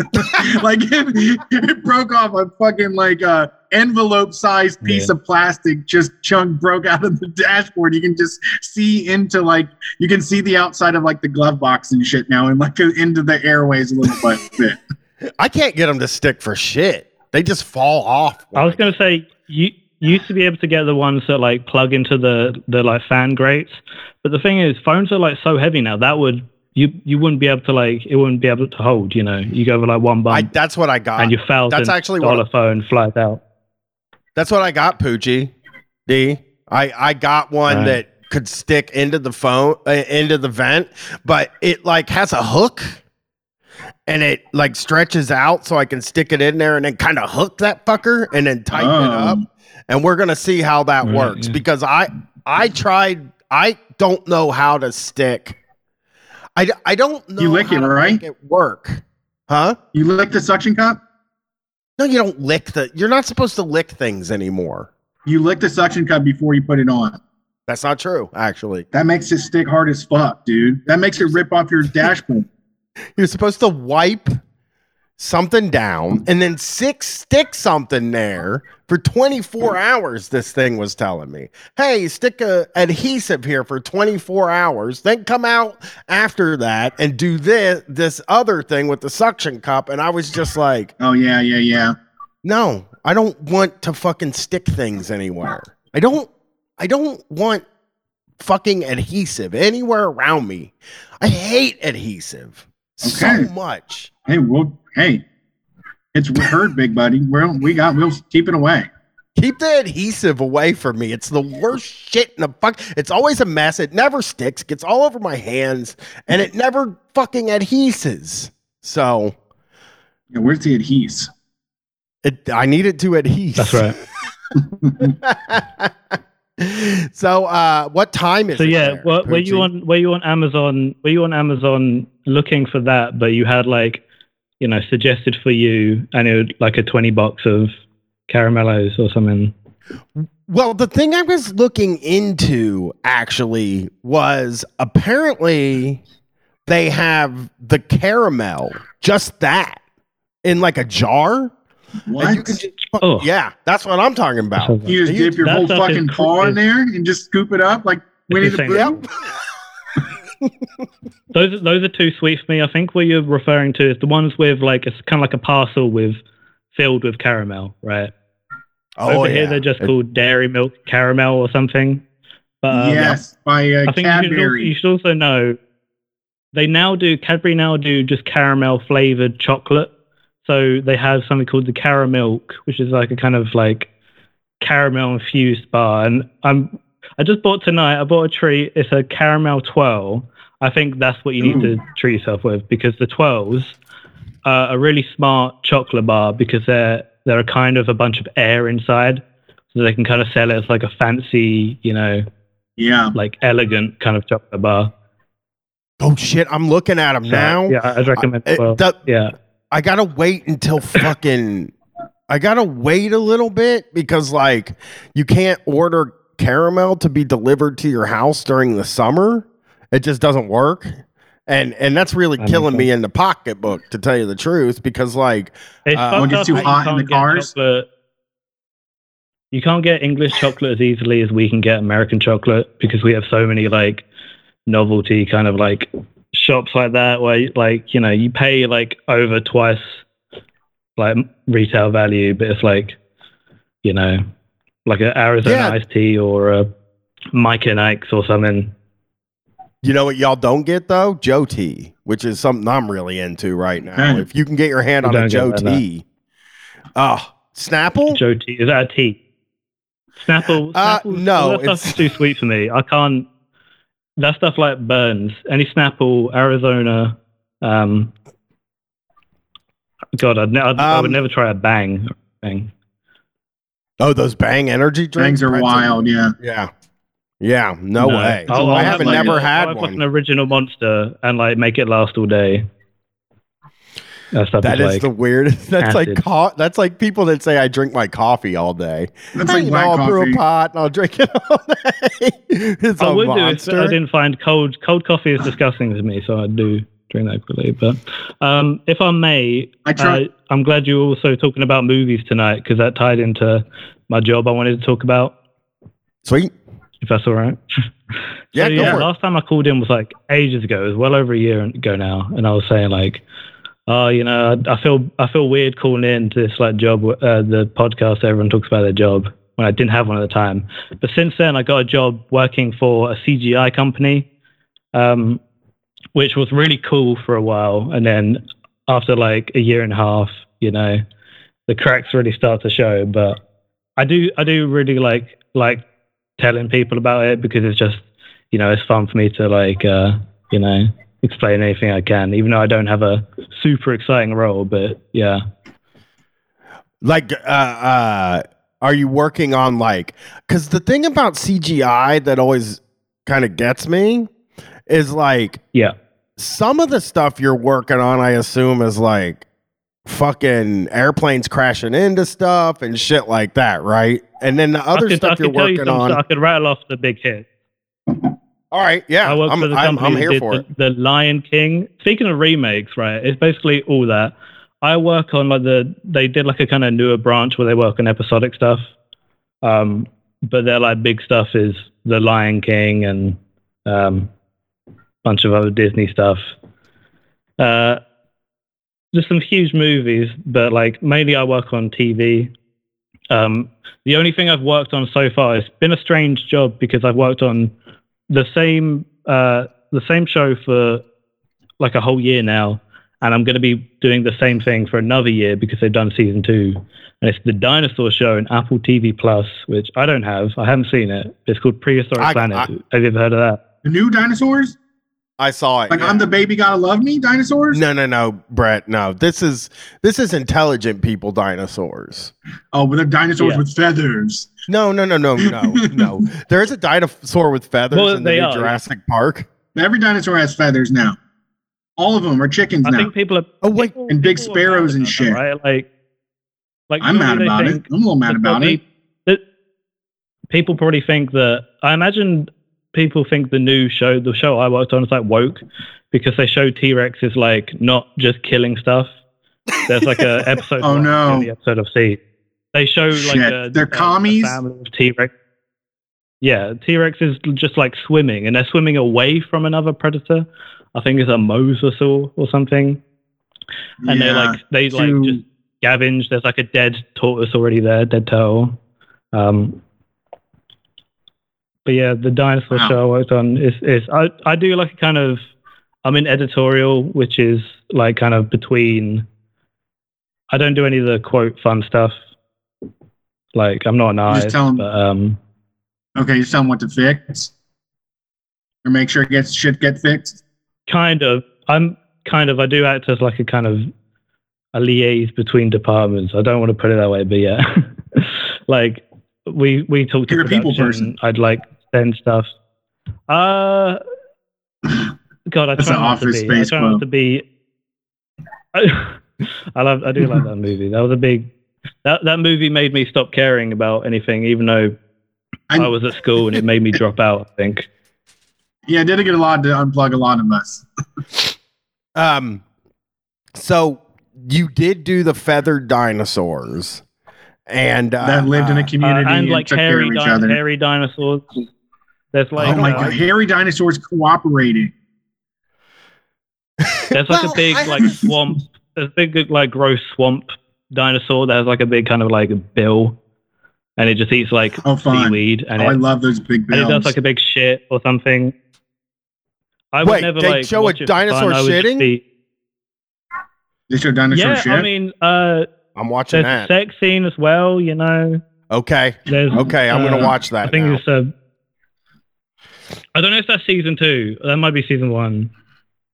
like it, it broke off a fucking like uh, envelope sized piece Yeah. of plastic. Just chunk broke out of the dashboard. You can just see into like you can see the outside of like the glove box and shit now, and like into the airways a little bit. I can't get them to stick for shit. They just fall off. I was going to say you you used to be able to get the ones that like plug into the the like fan grates, but the thing is, phones are like so heavy now that would you you wouldn't be able to like it wouldn't be able to hold. You know, you go over like one I, that's what I got. and your thousand that's actually what dollar phone flies out. That's what I got, Poochie. D. I I got one Right. that could stick into the phone uh, into the vent, but it like has a hook, and it like stretches out so I can stick it in there and then kind of hook that fucker and then tighten it Oh. up. And we're gonna see how that Right, works yeah. because I I tried. I don't know how to stick. I, I don't know. You lick how it, to right? Make it work, huh? You lick the suction cup. No, you don't lick the. You're not supposed to lick things anymore. You lick the suction cup before you put it on. That's not true, actually. That makes it stick hard as fuck, dude. That makes it rip off your dashboard. You're supposed to wipe something down and then six stick something there for 24 hmm. hours this thing was telling me. Hey stick a adhesive here for 24 hours then come out after that and do this this other thing with the suction cup and i was just like Oh yeah, yeah, yeah. no i don't want to fucking stick things anywhere. I don't i don't want fucking adhesive anywhere around me. I hate adhesive Okay. so much. Hey, well, hey, it's heard, big buddy. We'll, we got. We'll keep it away. Keep the adhesive away from me. It's the worst shit in the fuck. It's always a mess. It never sticks. Gets all over my hands, and it never fucking adheses. So Yeah, where's the adhesive? it, I need it to adhese. That's right. so, uh, what time is So it? yeah, there, were, were you on were you on Amazon? Were you on Amazon looking for that? But you had like, you know, suggested for you, and it would like a twenty box of caramellos or something. Well, the thing I was looking into actually was apparently they have the caramel, just that, in like a jar. What? you can just, Oh. yeah, that's what I'm talking about. You just dip your that whole stuff is fucking cr- car in there and just scoop it up like Winnie the Interesting. Pooh. Yep. Those those are too sweet for me. I think what you're referring to is the ones with like it's kind of like a parcel with filled with caramel, right? Oh, Over here they're just It- called dairy milk caramel or something. But um, yes, by uh, I think you should, al- you should also know they now do Cadbury now do just caramel flavored chocolate. So they have something called the Caramilk, which is like a kind of like caramel infused bar. And I'm I just bought tonight. I bought a treat. It's a caramel twirl. I think that's what you need to treat yourself with because the twirls are a really smart chocolate bar because they're they're a kind of a bunch of air inside, so they can kind of sell it as like a fancy, you know, Yeah. like elegant kind of chocolate bar. Oh shit! I'm looking at them So, now. yeah, I'd recommend. I, it- well, the- yeah, I gotta wait until fucking. I gotta wait a little bit because like you can't order caramel to be delivered to your house during the summer. It just doesn't work. And and that's really That makes killing me in the pocketbook, to tell you the truth, because like it's Uh, fucked Won't get up too hot in the cars? chocolate- You can't get English chocolate as easily as we can get American chocolate because we have so many like novelty kind of like shops like that where like you know you pay like over twice like retail value, but it's like you know like an Arizona Yeah. iced tea or a Mike and Ike's or something. You know what y'all don't get though? Joe Tea, which is something I'm really into right now. Hmm. If you can get your hand We on a don't get Joe that, no. Tea. Oh, Snapple? Joe tea is that a tea? Snapple? Uh, no, that it's- stuff's too sweet for me. I can't. That stuff like burns. Any Snapple, Arizona. Um, God, I'd ne- I'd, I would Um, never try a bang. Bang. Oh, those Bang energy drinks Bangs are That's wild. Yeah. Yeah. Yeah, no, way. I'll- I'll I have haven't like never had I'll have like an original monster and like make it last all day. That stuff That is is like the weirdest. That's like acid. co- that's like people that say I drink my coffee all day. That's like you black know, I'll brew coffee. a pot and I'll drink it all day. it's I a would do if monster. I didn't find cold cold coffee is disgusting to me, so I'd do drink that quickly. But um, if I may, I try. uh, I'm glad you're also talking about movies tonight because that tied into my job I wanted to talk about. Sweet. If that's all right. Yeah, So, go for it. last time I called in was like ages ago. It was well over a year ago now, and I was saying like, oh, you know, I, I feel I feel weird calling in to this like job, uh, the podcast. Everyone talks about their job when I didn't have one at the time. But since then, I got a job working for a CGI company, um, which was really cool for a while. And then after like a year and a half, you know, the cracks really start to show. But I do I do really like like telling people about it because it's just you know it's fun for me to like uh you know explain anything i can even though i don't have a super exciting role but yeah Like, uh, uh, are you working on like? Because the thing about CGI that always kind of gets me is like yeah some of the stuff you're working on. I assume is like fucking airplanes crashing into stuff and shit like that, right? And then the other could, stuff I you're you working some on. i could rattle off the big hits All right, yeah, i work I'm, for the I'm, company I'm here for the, it. the lion king speaking of remakes right it's basically all that i work on like the they did like a kind of newer branch where they work on episodic stuff um but their like big stuff is the lion king and um bunch of other disney stuff. Uh there's some huge movies but like mainly i work on tv um the only thing i've worked on so far it's been a strange job because i've worked on the same uh the same show for like a whole year now and i'm going to be doing the same thing for another year because they've done season two. And it's the dinosaur show on apple tv plus which i don't have. I haven't seen it. It's called prehistoric I- planet. I- have you ever heard of that? The new dinosaurs? I saw it. Like yeah. I'm the baby gotta love me dinosaurs? No, no, no, Brett. No, this is this is intelligent people dinosaurs. Oh, but they're dinosaurs Yeah. with feathers. No, no, no, no, no, no. There is a dinosaur with feathers Well, in the new are. Jurassic Park. Every dinosaur has feathers now. All of them are chickens i now. think people are Oh wait, people- And big sparrows and shit. that, right like like I'm mad about it. I'm a little mad about it. people probably think that I imagine people think the new show, the show I worked on, is like woke because they show T Rex is like not just killing stuff. There's like a episode. oh no. in the episode of C. They show like Shit. a, They're a- a family of T Rex. Yeah, T Rex is just like swimming, and they're swimming away from another predator. I think it's a mosasaur or something and they Yeah, like they like just scavenge. There's like a dead tortoise already there, dead turtle. Um, but yeah, the dinosaur Wow. show I worked on is is I I do like a kind of I'm in editorial, which is like kind of between. I don't do any of the quote fun stuff. Like I'm not an artist, tell 'em- but um, Okay, just tell them what to fix. Or make sure it gets shit get fixed. kind of i'm kind of i do act as like a kind of a liaise between departments i don't want to put it that way but yeah like we we talk to You're a people person. i'd like send stuff uh god i That's try an not to Office be i try not to be I, I love i do like that movie that was a big that that movie made me stop caring about anything even though I- I was at school and it made me drop out i think Yeah, I did get a lot to unplug a lot of us. Um, so you did do the feathered dinosaurs, and uh, that lived in a uh, Uh, community and and, like took care hairy, of each di- other. hairy dinosaurs. There's like oh my uh, god, hairy dinosaurs cooperating. there's like Well, a big I like swamp. There's a big like gross swamp dinosaur that has like a big kind of like bill. and it just eats like Oh, seaweed, and, oh, it, I love those big and bills. it does like a big shit or something. I would Wait, never they like show a watch it for fun. dinosaur I would just shitting? be- they show dinosaur yeah, shit. I mean, uh, I'm watching that. sex scene as well. You know, Okay. there's Okay, I'm gonna uh, watch that. I think now. it's uh, I don't know if that's season two. That might be season one.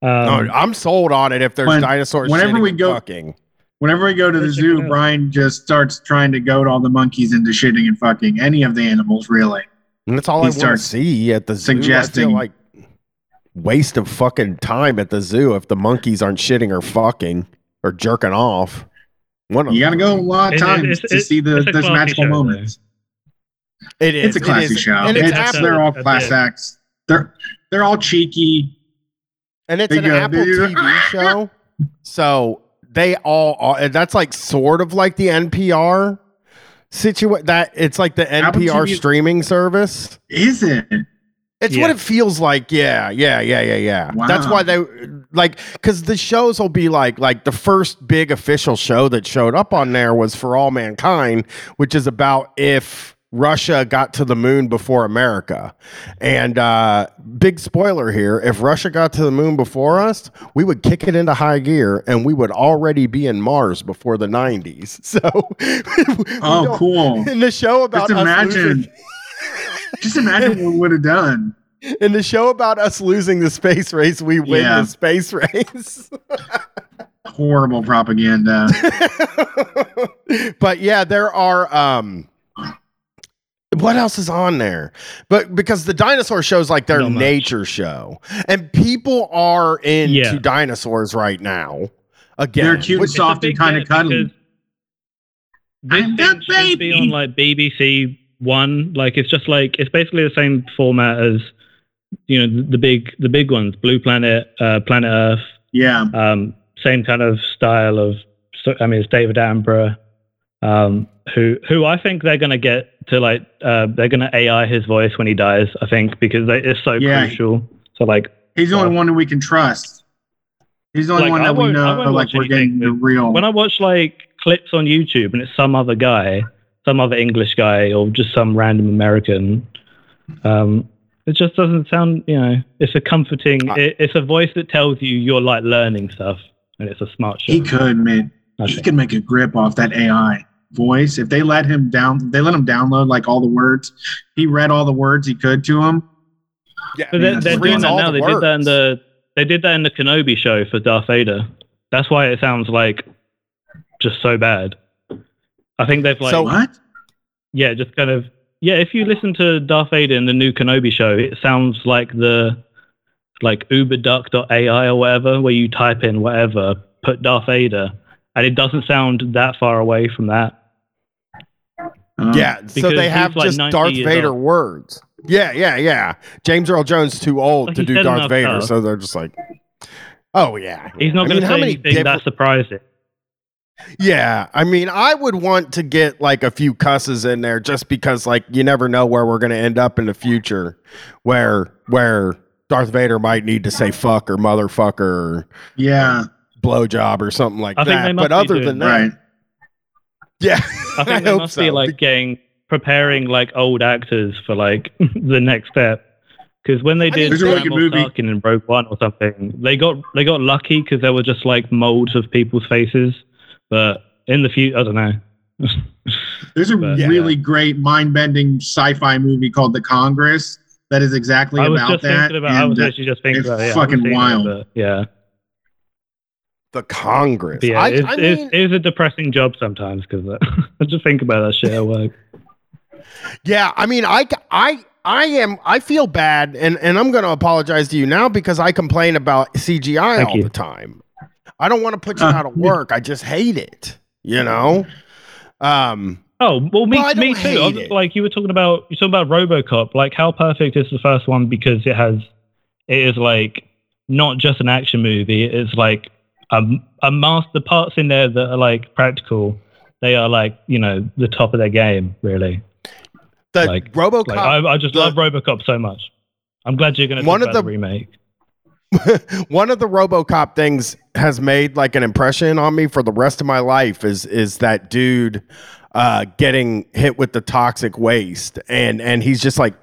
Um, No, I'm sold on it if there's when- dinosaurs. whenever we go- fucking. Whenever we go to the zoo, out. Brian just starts trying to goad all the monkeys into shitting and fucking any of the animals, really. And that's all He I want to starts see at the zoo. I suggesting- feel like waste of fucking time at the zoo if the monkeys aren't shitting or fucking or jerking off. One of You got to go a lot of It- it- times to it- see the, those classy magical show, though. moments. It is. It's a it classy is. show. and It's, it's, That's they're all it. class acts. They're they're all cheeky. and it's they an go- Apple they- TV show, so they all are. That's like sort of like the NPR situation. That it's like the NPR TV streaming service. Is it? It's Yeah. what it feels like. Yeah, yeah, yeah, yeah, yeah. That's why they like because the shows will be like like the first big official show that showed up on there was For All Mankind, which is about if Russia got to the moon before America. And uh big spoiler here, if Russia got to the moon before us, we would kick it into high gear and we would already be in Mars before the 90s. So Oh, cool. In the show about Just imagine. losing- Just imagine what we would have done. in the show about us losing the space race, we win Yeah. the space race. Horrible propaganda. but yeah, there are um what else is on there? But because the dinosaur show's like their Not much. nature show. And people are into Yeah. dinosaurs right now. Again. They're cute and which- It's a soft and kind of cuddly. because This I'm thing the should be on like BBC One. Like it's just like it's basically the same format as you know the, the big the big ones, Blue Planet, uh, Planet Earth. Yeah. Um, same kind of style of. so- I mean, it's David Attenborough, um, who who I think they're gonna get to like uh, they're gonna AI his voice when he dies. I think because they, it's so Yeah. crucial. So like He's the only Well- one that we can trust. He's the only Like, one that we know like we're getting the real. when I watch like clips on YouTube and it's some other guy, some other English guy, or just some random American, um, it just doesn't sound. You know, it's a comforting. Uh, it, it's a voice that tells you you're like learning stuff, and it's a smart show. he could, man. He could make a grip off that AI voice if they let him down. They let him download like all the words. He read all the words he could to him. yeah, But Yeah, they're, they're doing that all now. the They did that in the. They did that in the Kenobi show for Darth Vader. That's why it sounds like just so bad. I think they've like So- What? yeah, just kind of yeah. If you listen to Darth Vader in the new Kenobi show, it sounds like the like uberduck.ai or whatever, where you type in whatever, put Darth Vader, and it doesn't sound that far away from that. Uh, Yeah, so they have like just 90 Darth Vader old. words. Yeah, yeah, yeah. James Earl Jones is too old Like to do Darth Vader, stuff. so they're just like, oh yeah. He's not going to how say many anything different- that surprising. Yeah, I mean, I would want to get like a few cusses in there just because, like, you never know where we're going to end up in the future, where where Darth Vader might need to say fuck or motherfucker or Yeah. blowjob or something like I think they that. must But be other doing than that, Right. Yeah, I think they hope must be like getting preparing like old actors for like the next step. Because when they I mean, did There's a really good Admiral movie. Tarkin in Rogue One or something, they got they got lucky because there were just like molds of people's faces. But in the future, I don't know. There's a But- Yeah. really great mind-bending sci-fi movie called The Congress that is exactly I was about just that. thinking about. I was actually just thinking it's about. it. Yeah, fucking haven't it, wild. but yeah, the Congress. But yeah. I, it's, I it's, mean, it's a depressing job sometimes because uh, I just think about that shit at work. Yeah, I mean, I, I, I am. I feel bad, and and I'm going to apologize to you now because I complain about CGI Thank all you. the time. I don't want to put you Uh, out of work. I just hate it. You know. Um. Oh well, me, me too. Like you were talking about, you talking about RoboCop. Like how perfect is the first one because it has, it is like not just an action movie. It is like a a master parts in there that are like practical. They are like you know the top of their game, really. The Like- RoboCop. Like I, I just the- love RoboCop so much. I'm glad you're going to One of the- the remake. one of the RoboCop things has made like an impression on me for the rest of my life is is that dude uh, getting hit with the toxic waste, and and he's just like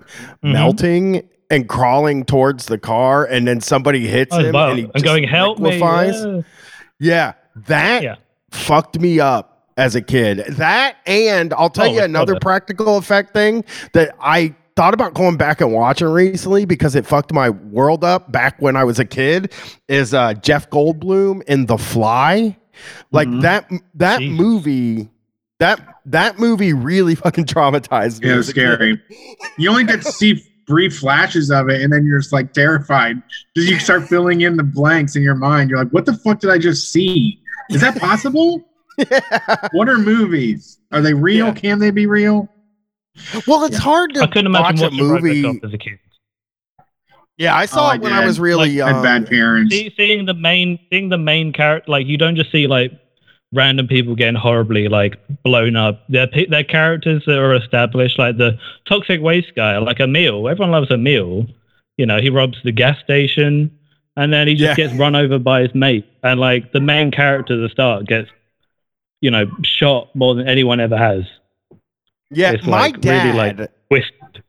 Mhm. melting and crawling towards the car, and then somebody hits Oh, him, wow. and he and just going help me. liquefies. yeah." Yeah, that Yeah. fucked me up as a kid. That and I'll tell Oh, you another brother. practical effect thing that I thought about going back and watching recently because it fucked my world up back when I was a kid is uh Jeff Goldblum in The Fly. Like Mhm. that that Jesus. movie that that movie really fucking traumatized me. Yeah, it was scary. You only get to see brief flashes of it, and then you're just like terrified. Because you start filling in the blanks in your mind. You're like, what the fuck did I just see? Is that possible? what are movies? Are they real? Yeah. Can they be real? Well, it's hard to I couldn't imagine watch a watching movie. As a kid. Yeah, I saw Oh, I it when I did. was really Like, young. Bad parents. See, seeing the main, seeing the main character, like you don't just see like random people getting horribly like blown up. They're characters that are established, like the toxic waste guy, like a meal. Everyone loves a meal. You know, he robs the gas station, and then he just Yeah. gets run over by his mate. And like the main character at the start gets, you know, shot more than anyone ever has. yeah, it's, my like, really, dad. like, Twisted.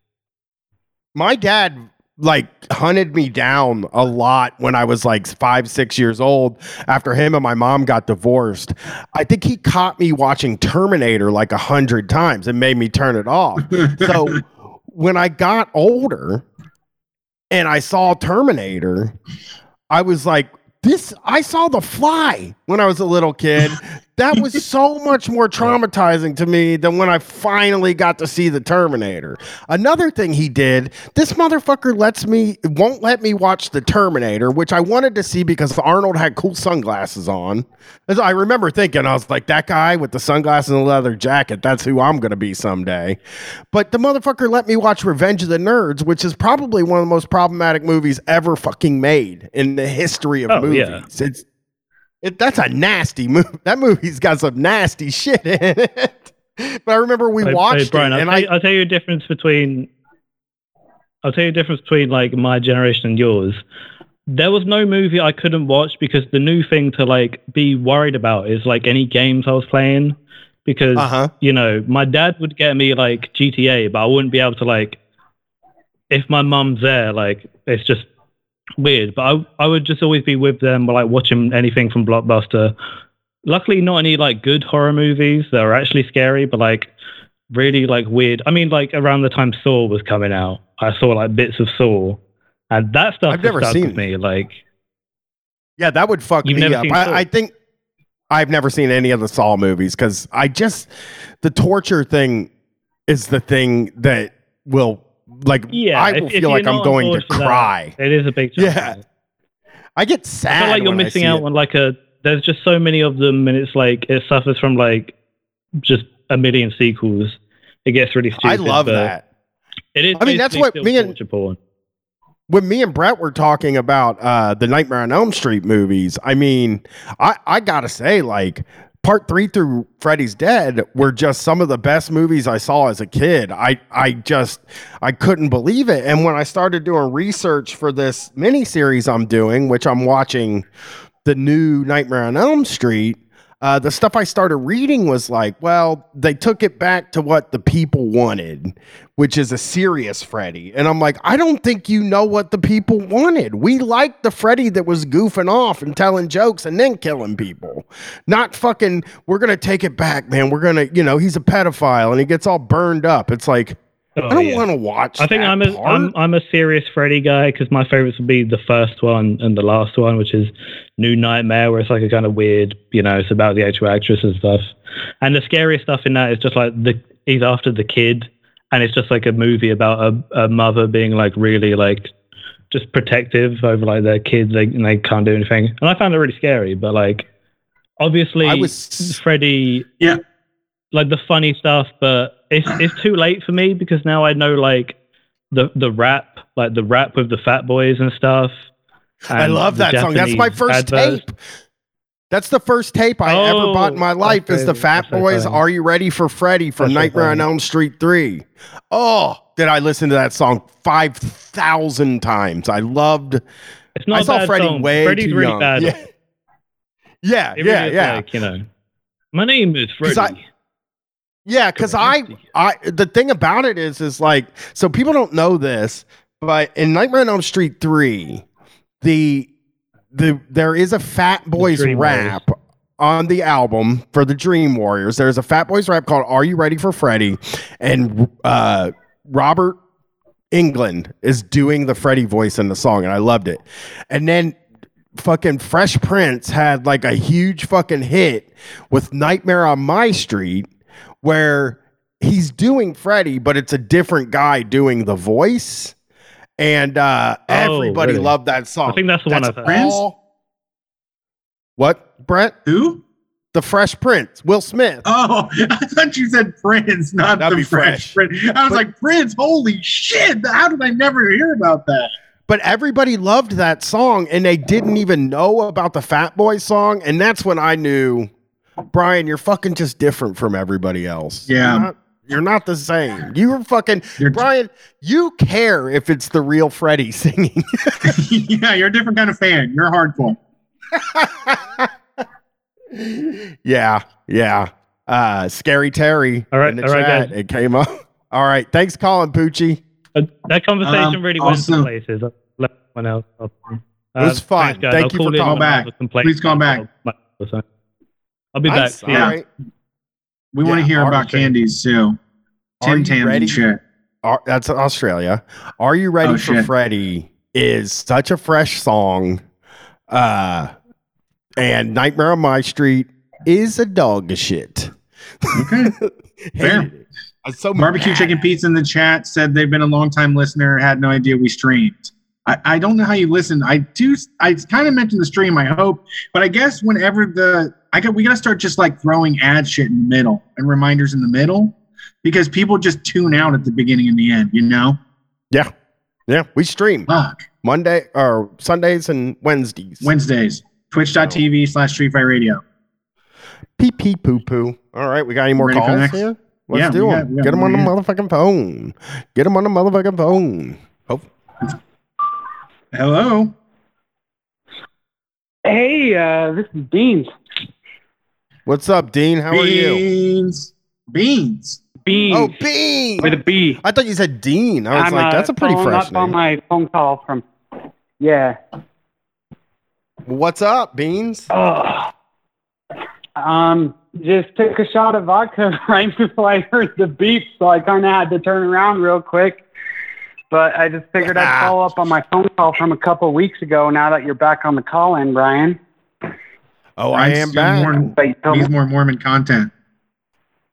my dad like hunted me down a lot when I was like five, six years old after him and my mom got divorced. I think he caught me watching Terminator like a hundred times and made me turn it off. So when I got older and I saw Terminator, I was like, this I saw the fly when I was a little kid. That was so much more traumatizing to me than when I finally got to see the Terminator. Another thing he did, this motherfucker lets me won't let me watch the Terminator, which I wanted to see because Arnold had cool sunglasses on. As I remember thinking, I was like, that guy with the sunglasses and the leather jacket, that's who I'm gonna be someday. But the motherfucker let me watch Revenge of the Nerds, which is probably one of the most problematic movies ever fucking made in the history of Oh, movies. yeah. It's it, that's a nasty movie. That movie's got some nasty shit in it. But I remember we Hey- hey, watched Brian, it, I'll, and tell I you, I'll tell you a difference between. I'll tell you a difference between like my generation and yours. There was no movie I couldn't watch because the new thing to like be worried about is like any games I was playing. Because uh huh. you know my dad would get me like GTA, but I wouldn't be able to like. If my mum's there, like it's just weird. But I I would just always be with them, like watching anything from Blockbuster. Luckily, not any like good horror movies that are actually scary, but like really like weird. I mean, like around the time Saw was coming out, I saw like bits of Saw, and that stuff I've never stuck seen with me. Like, Yeah, that would fuck me up. I, I think I've never seen any of the Saw movies because I just the torture thing is the thing that will like yeah, I will if feel you're like I'm going to for that, cry. it is a big. Yeah. I get sad. I feel like you're missing out it. on like a. There's just so many of them, and it's like it suffers from like just a million sequels. It gets really stupid. I love that. It is. I mean, that's what me and- porn. when me and Brett were talking about uh, the Nightmare on Elm Street movies, I mean, I, I gotta say, like, part three through Freddy's Dead were just some of the best movies I saw as a kid. I, I just, I couldn't believe it. And when I started doing research for this miniseries I'm doing, which I'm watching the new Nightmare on Elm Street, uh, the stuff I started reading was like, well, they took it back to what the people wanted, which is a serious Freddy. And I'm like, I don't think you know what the people wanted. We liked the Freddy that was goofing off and telling jokes and then killing people. Not fucking, we're going to take it back, man. We're going to, you know, he's a pedophile and he gets all burned up. It's like, Oh, I don't yeah. want to watch I think that I'm a part. am I'm a serious Freddy guy because my favorites would be the first one and the last one, which is New Nightmare, where it's like a kind of weird, you know, it's about the actual actress and stuff. And the scariest stuff in that is just like the he's after the kid, and it's just like a movie about a, a mother being like really like just protective over like their kids, they and they can't do anything. And I found it really scary, but like obviously I was, Freddy, Yeah. Like the funny stuff, but it's it's too late for me because now I know like the the rap, like the rap with the Fat Boys and stuff. I love that song. That's my first adverts. tape. That's the first tape I ever Oh, bought in my life is the Fat Boys funny. Are You Ready for Freddy from That's Nightmare on. Elm Street 3. Oh, did I listen to that song 5,000 times. I loved It's not I saw Freddy song. way Freddy's too really young. bad. Yeah. Yeah, It yeah, really yeah. Like, you know, my name is Freddy. Yeah, because I, I, the thing about it is, is like, so people don't know this, but in Nightmare on Elm Street three, the, the there is a Fat Boys rap on the album for the Dream Warriors. There's a Fat Boys rap called "Are You Ready for Freddy," and uh, Robert Englund is doing the Freddy voice in the song, and I loved it. And then fucking Fresh Prince had like a huge fucking hit with Nightmare on My Street, where he's doing Freddy, but it's a different guy doing the voice. And uh, Oh, everybody really? loved that song. I think that's the one I've heard. all- What, Brett? Who? The Fresh Prince, Will Smith. Oh, I thought you said Prince, not That'd the be Fresh fresh. Prince. I was But- like, Prince, holy shit. How did I never hear about that? But everybody loved that song and they didn't even know about the Fat Boy song. And that's when I knew, Brian, you're fucking just different from everybody else. Yeah. You're not, you're not the same. You're fucking, You're- Brian, you care if it's the real Freddie singing. yeah, you're a different kind of fan. You're hardcore. yeah. Yeah. Uh, Scary Terry. All right, in the all right, chat, guys. It came up. All right. Thanks, Colin Poochie. Uh, that conversation Um, really went also- places. I'll let someone else. up. Uh, was fun. thanks. Thank I'll you for in calling back. have a complaint. Please come back. I'll be Nice. back. See ya. All Yeah. We want to hear are- about candies too. Are Tim you Tams and shit. Are, that's Australia. Are you ready Oh, for shit. Freddy? Is such a fresh song. Uh, and Nightmare on My Street is a dog shit. Okay. Fair. Hated it. I'm so Barbecue mad. Chicken Pizza in the chat said they've been a long time listener, had no idea we streamed. I, I don't know how you listen. I do. I kind of mentioned the stream. I hope, but I guess whenever the I got we got to start just like throwing ad shit in the middle and reminders in the middle because people just tune out at the beginning and the end. You know, Yeah, yeah. We stream fuck Monday or Sundays and Wednesdays. Wednesdays. Twitch.tv slash Street Fight Radio. Pee pee poo poo. All right, we got any more Ready calls here? Let's Yeah, do them. got- got Get them on the motherfucking phone. Get them on the motherfucking phone. Oh, Hello. Hey, uh, this is Beans. what's up, Dean? How are you? Beans. Beans. Beans Oh, Beans. with a B. I thought you said Dean. I was I'm, like, uh, that's a pretty following fresh up on my phone call from. Yeah. What's up, Beans? Oh. Um, just took a shot of vodka right before I heard the beep, so I kind of had to turn around real quick. But I just figured I'd follow up on my phone call from a couple weeks ago. Now that you're back on the call-in, Brian. Oh, I Brian's am still back. More, But you told needs me- more Mormon content.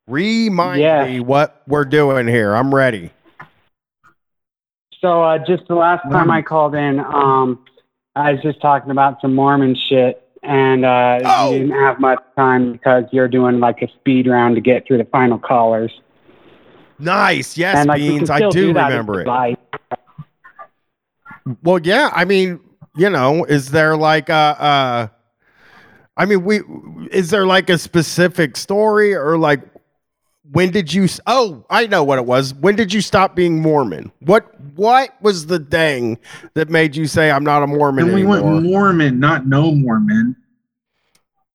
Remind Yeah. me what we're doing here. I'm ready. So uh, just the last time I called in, um, I was just talking about some Mormon shit, and uh, Oh. you didn't have much time because you're doing like a speed round to get through the final callers. Nice. Yes, and like Beans. I still do remember it. you. Well, yeah. I mean, you know, is there like a, uh, I mean, we, is there like a specific story or like, when did you, oh, I know what it was. When did you stop being Mormon? What, what was the thing that made you say, I'm not a Mormon And we anymore? want Mormon, not no Mormon.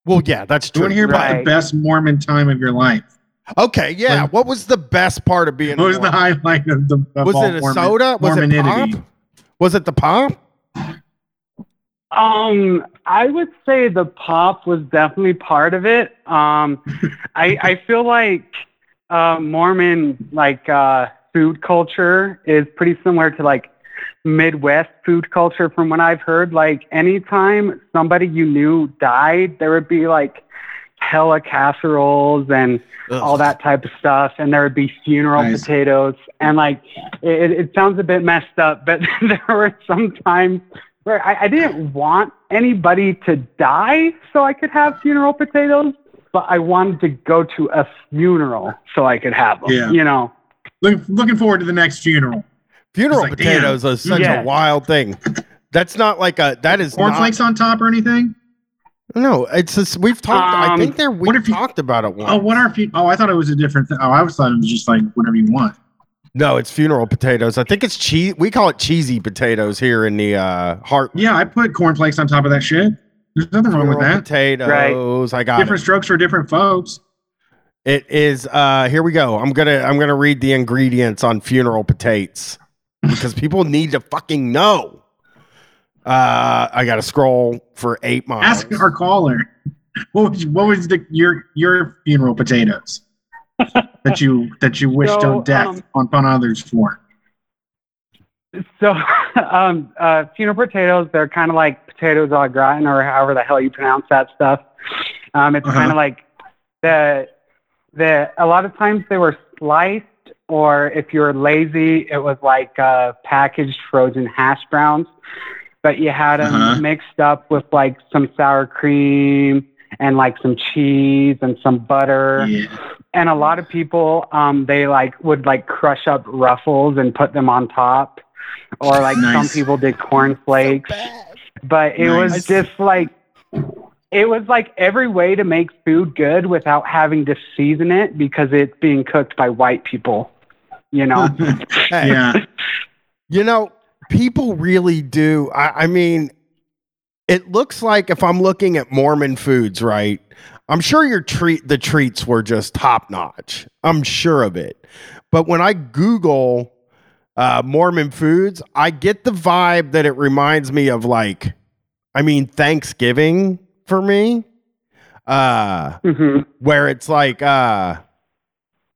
well, yeah, that's Do you true. want to hear about the best Mormon time of your life? Okay, yeah. Like- what was the best part of being? What was the Mormon? highlight of the of Was it a Mormon, soda? Was it pop? Was it the pop? Um, I would say the pop was definitely part of it. Um, I I feel like uh, Mormon like uh, food culture is pretty similar to like Midwest food culture from what I've heard. Like anytime somebody you knew died, there would be like hella casseroles and all that type of stuff, and there would be funeral Nice. potatoes, and like it, it sounds a bit messed up, but there were some times where I, I didn't want anybody to die so I could have funeral potatoes, but I wanted to go to a funeral so I could have them. Yeah. You know, Look, looking forward to the next funeral. Funeral It's like, damn. potatoes are such Yeah. a wild thing. That's not like a that is not, Cornflakes on top or anything? No, it's just, we've talked. I Um, think there we what if you- talked about it once. Oh, what are fu- Oh, I thought it was a different thing. Oh, I was thought it was just like whatever you want. No, it's funeral potatoes. I think it's cheese. We call it cheesy potatoes here in the uh, heart. Yeah, I put cornflakes on top of that shit. There's nothing wrong with that. potatoes. I got Different it. strokes for different folks. It is uh here we go. I'm going to I'm going to read the ingredients on funeral potatoes because people need to fucking know. Uh I got to scroll for 8 miles. Ask our caller. What was what was the your your funeral potatoes that you that you wished So, on death um, upon others for? So, um, uh, funeral potatoes, they're kind of like potatoes au gratin or however the hell you pronounce that stuff. Um, it's Uh-huh. kind of like the, the, a lot of times they were sliced or if you were lazy, it was like uh, packaged frozen hash browns, but you had them Uh-huh. mixed up with like some sour cream and like some cheese and some butter. Yeah. and a lot of people um they like would like crush up ruffles and put them on top. Or like some people did corn flakes but it was just like it was like every way to make food good without having to season it because it's being cooked by white people you know? Yeah. You know, people really do. I, I mean, it looks like if I'm looking at Mormon foods, right? I'm sure your treat the treats were just top notch. I'm sure of it. But when I Google uh, Mormon foods, I get the vibe that it reminds me of like, I mean, Thanksgiving for me. Uh, hmm where it's like uh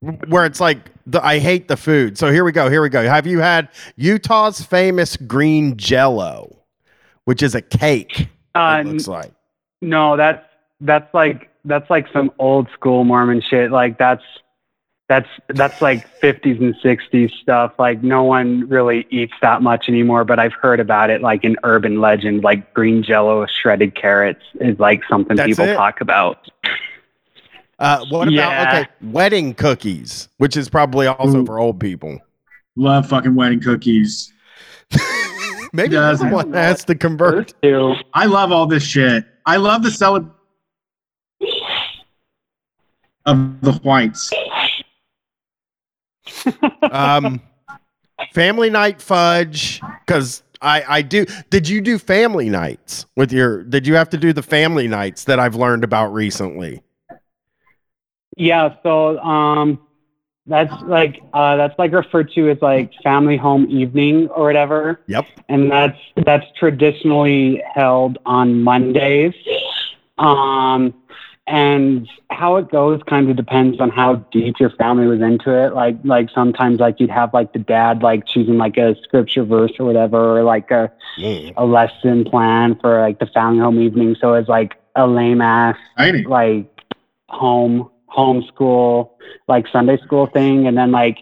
where it's like the, I hate the food. So here we go. Here we go. Have you had Utah's famous green jello, which is a cake? uh, it looks like. no that's that's like that's like some old school mormon shit like that's that's that's like 50s and 60s stuff like no one really eats that much anymore but i've heard about it like an urban legend like green jello with shredded carrots is like something That's people it? talk about Uh, what about Yeah. okay wedding cookies, which is probably also Ooh. for old people. Love fucking wedding cookies. Maybe Doesn't. someone has to convert. I love all this shit. I love the celebration of the whites. Um, family night fudge because I I do. Did you do family nights with your? Did you have to do the family nights that I've learned about recently? Yeah so um that's like uh that's like referred to as like family home evening or whatever Yep. and that's that's traditionally held on Mondays. Um, and how it goes kind of depends on how deep your family was into it. Like like sometimes like you'd have like the dad like choosing like a scripture verse or whatever, or like a Mm. a lesson plan for like the family home evening. So it's like a lame ass like home homeschool like Sunday school thing, and then like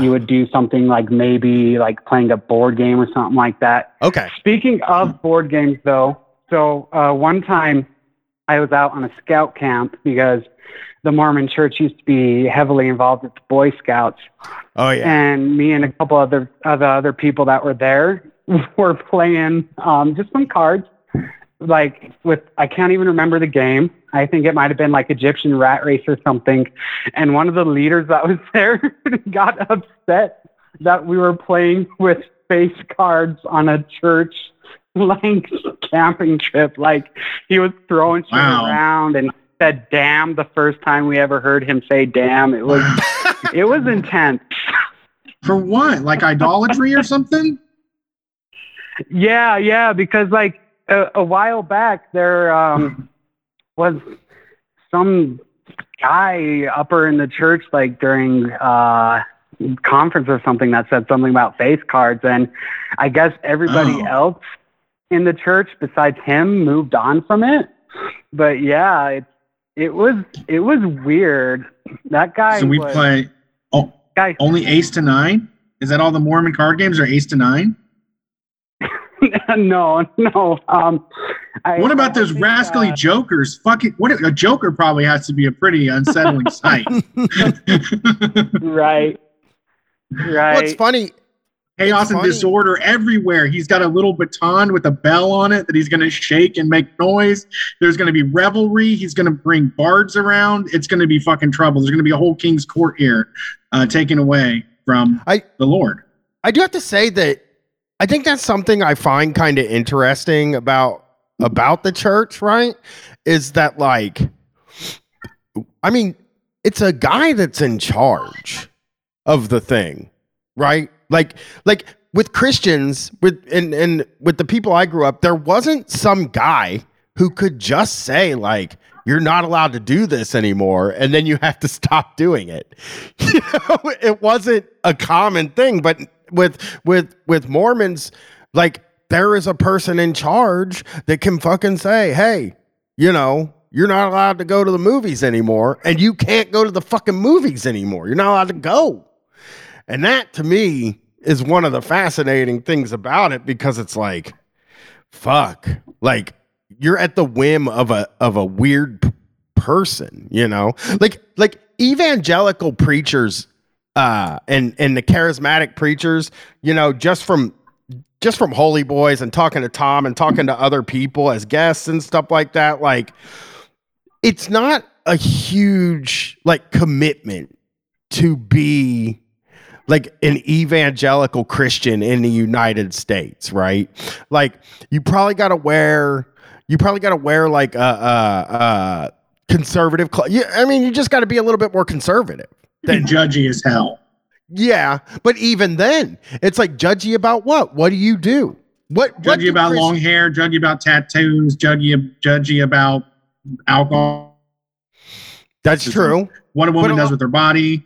you would do something like maybe like playing a board game or something like that. Okay. Speaking of board games, though, so uh, one time I was out on a scout camp because the Mormon church used to be heavily involved with the Boy Scouts, Oh yeah. and me and a couple other other other people that were there were playing um, just some cards, like with I can't even remember the game. I think it might have been like Egyptian rat race or something. And one of the leaders that was there got upset that we were playing with face cards on a church like camping trip. Like he was throwing shit Wow. around and said damn the first time we ever heard him say damn. It was it was intense. For what? Like idolatry or something? Yeah, yeah, because like a, a while back there um was some guy upper in the church like during uh conference or something that said something about face cards and I guess everybody Oh. else in the church besides him moved on from it. But yeah, it it was it was weird. That guy So we was, play oh, guy only ace to nine? Is that all the Mormon card games are ace to nine? no, no. Um I, What I about those think, rascally uh, jokers? Fucking what a joker probably has to be a pretty unsettling sight. right. Right. What's funny? Chaos It's and funny. disorder everywhere. He's got a little baton with a bell on it that he's going to shake and make noise. There's going to be revelry. He's going to bring bards around. It's going to be fucking trouble. There's going to be a whole king's court here uh, taken away from I- the Lord. I do have to say that I think that's something I find kind of interesting about about the church, right? Is that like I mean, it's a guy that's in charge of the thing, right? Like like with Christians, with and and with the people I grew up, there wasn't some guy who could just say like you're not allowed to do this anymore and then you have to stop doing it. You know, it wasn't a common thing, but with with with Mormons like there is a person in charge that can fucking say, "Hey, you know, you're not allowed to go to the movies anymore and you can't go to the fucking movies anymore. You're not allowed to go." And that to me is one of the fascinating things about it because it's like fuck. Like you're at the whim of a of a weird p- person, you know? Like like evangelical preachers uh and and the charismatic preachers, you know, just from just from Holy Boys and talking to Tom and talking to other people as guests and stuff like that, like it's not a huge like commitment to be like an evangelical Christian in the United States, right? Like you probably got to wear you probably got to wear like a, a, a conservative. Cl- yeah, I mean, you just got to be a little bit more conservative. Than judgy as hell. Yeah, but even then, it's like judgy about what? What do you do? What judgy what about Chris- long hair, judgy about tattoos, judgy judgy about alcohol. That's true. What a woman does with her body.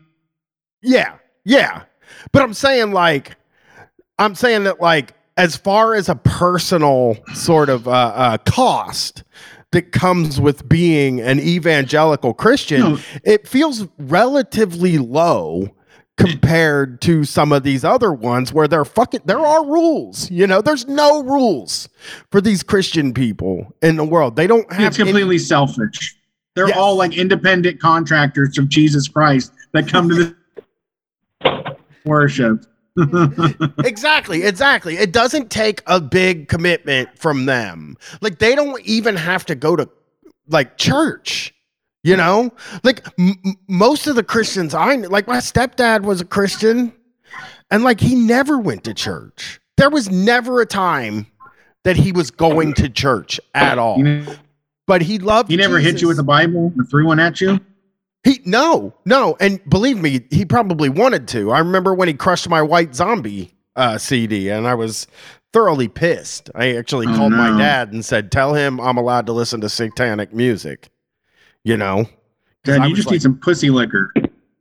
Yeah, yeah. But I'm saying like, I'm saying that like, as far as a personal sort of uh, uh, cost that comes with being an evangelical Christian, No. it feels relatively low compared to some of these other ones where there fucking there are rules you know there's no rules for these christian people in the world they don't have It's completely selfish. They're Yes. all like independent contractors of Jesus Christ that come to the worship. exactly exactly. It doesn't take a big commitment from them. Like they don't even have to go to like church you know? Like m- most of the christians i like my stepdad was a christian and like he never went to church. There was never a time that he was going to church at all. But he loved he never hit you with Jesus. a Bible or threw one at you. He no, no, and believe me, he probably wanted to. I remember when he crushed my White Zombie uh, CD, and I was thoroughly pissed. I actually Oh, called my dad and said, "Tell him I'm allowed to listen to satanic music." You know, Dad, you just like- need some pussy liquor.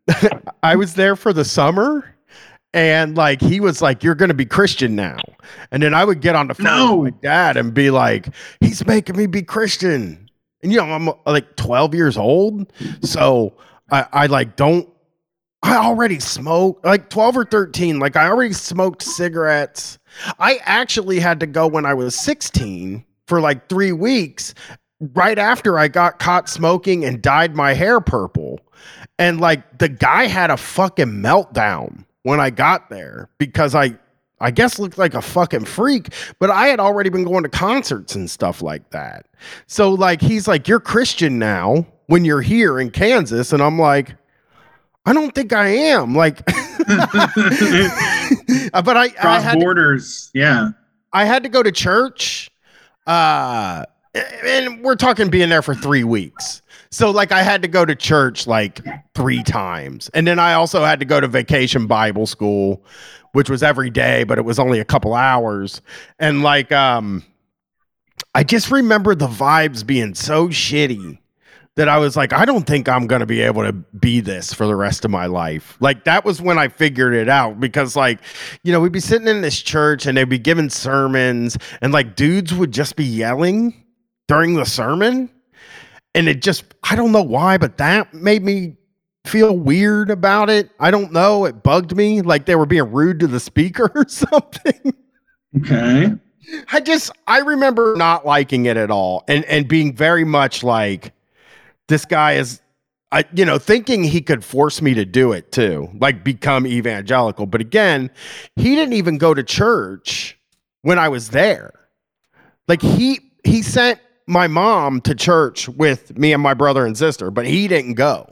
I was there for the summer. And like he was like, "You're going to be Christian now," and then I would get on the phone No. with my dad and be like, "He's making me be Christian," and you know I'm uh, like 12 years old, so I, I like don't. I already smoke like 12 or 13. Like I already smoked cigarettes. I actually had to go when I was 16 for like three weeks, right after I got caught smoking and dyed my hair purple. And like the guy had a fucking meltdown when I got there because I I guess looked like a fucking freak, but I had already been going to concerts and stuff like that. So like he's like you're Christian now when you're here in Kansas and I'm like I don't think I am. Like but I I Cross had to borders. Yeah. I had to go to church. Uh and we're talking being there for 3 weeks. So like I had to go to church like 3 times. And then I also had to go to vacation Bible school, which was every day, but it was only a couple hours. And like um I just remember the vibes being so shitty that I was like, I don't think I'm going to be able to be this for the rest of my life. Like, that was when I figured it out because, like, you know, we'd be sitting in this church and they'd be giving sermons, and like dudes would just be yelling during the sermon. And it just, I don't know why, but that made me feel weird about it. I don't know. It bugged me like they were being rude to the speaker or something. Okay. I just I remember not liking it at all and and being very much like this guy is I you know thinking he could force me to do it too like become evangelical but again he didn't even go to church when I was there like he he sent my mom to church with me and my brother and sister but he didn't go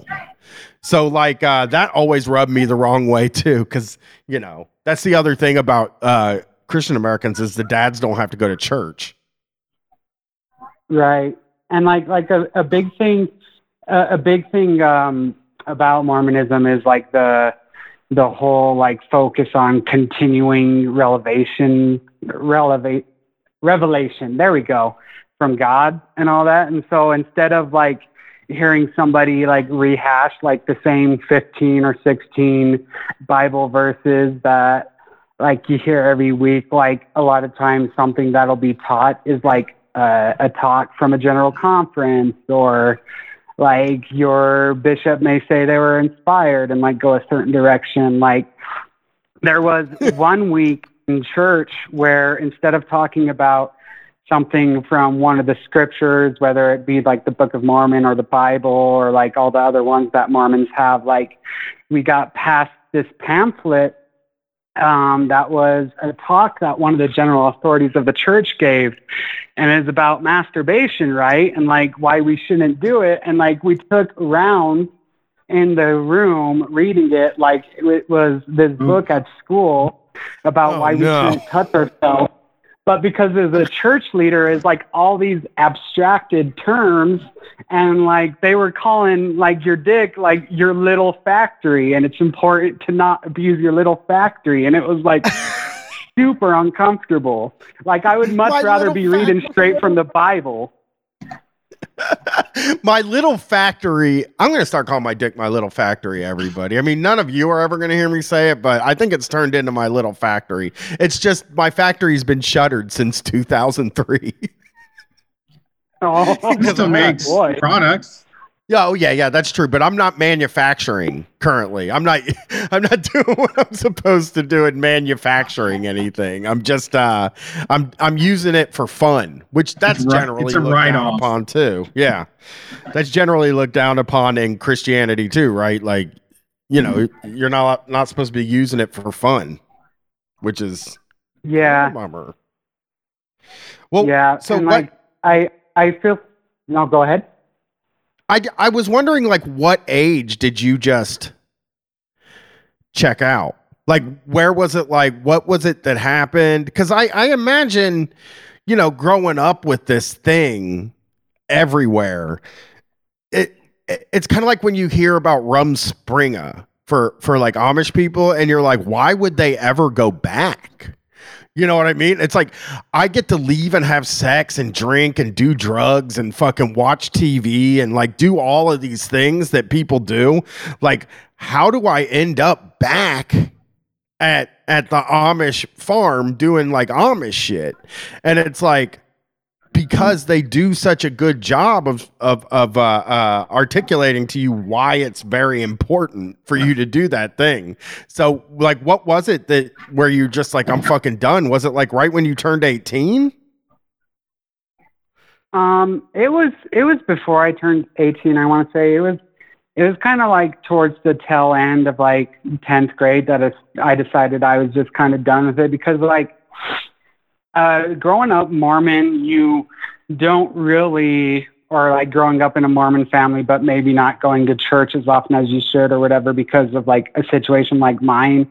so like uh that always rubbed me the wrong way too cuz you know that's the other thing about uh Christian Americans is the dads don't have to go to church. Right. And like like a, a big thing, a big thing um, about Mormonism is like the the whole like focus on continuing revelation revelation there we go from god and all that and so instead of like hearing somebody like rehash like the same 15 or 16 bible verses that like you hear every week like a lot of times something that'll be taught is like uh, a talk from a general conference or like your bishop may say they were inspired and like go a certain direction. Like there was one week in church where instead of talking about something from one of the scriptures whether it be like the book of mormon or the bible or like all the other ones that mormons have. Like we got past this pamphlet um, that was a talk that one of the general authorities of the church gave and it's about masturbation right? And like why we shouldn't do it. And like we took rounds in the room reading it like it was this book at school about Oh, why we no. shouldn't touch ourselves but because as a church leader is like all these abstracted terms and like they were calling like your dick like your little factory. And it's important to not abuse your little factory. And it was like super uncomfortable. Like i would much My rather be reading straight from the bible my little factory. I'm going to start calling my dick my little factory, everybody. I mean, none of you are ever going to hear me say it, but I think it's turned into my little factory. It's just my factory's been shuttered since 2003. oh It still makes boy. products. Yeah, oh yeah, yeah, that's true. But I'm not manufacturing currently. I'm not. I'm not doing what I'm supposed to do in manufacturing anything. I'm just. uh I'm. I'm using it for fun, which that's It's generally it's a looked down upon too. Yeah, that's generally looked down upon in Christianity too, right? Like, you know, you're not not supposed to be using it for fun, which is yeah bummer. Well, yeah so and what- like i i feel no go ahead I, I was wondering like what age did you just check out? Like where was it like what was it that happened? Because I, I imagine you know growing up with this thing everywhere it, it it's kind of like when you hear about rumspringa for for like amish people and you're like why would they ever go back you know what I mean? It's like I get to leave and have sex and drink and do drugs and fucking watch TV and like do all of these things that people do. Like, how do I end up back at at the Amish farm doing like Amish shit? And it's like because they do such a good job of of of uh, uh, articulating to you why it's very important for you to do that thing. So, like, what was it that where you just like I'm fucking done? Was it like right when you turned eighteen? Um, it was it was before I turned 18. I want to say it was it was kind of like towards the tail end of like 10th grade that I decided I was just kind of done with it because like uh, growing up Mormon, you don't really or like growing up in a Mormon family, but maybe not going to church as often as you should or whatever because of like a situation like mine.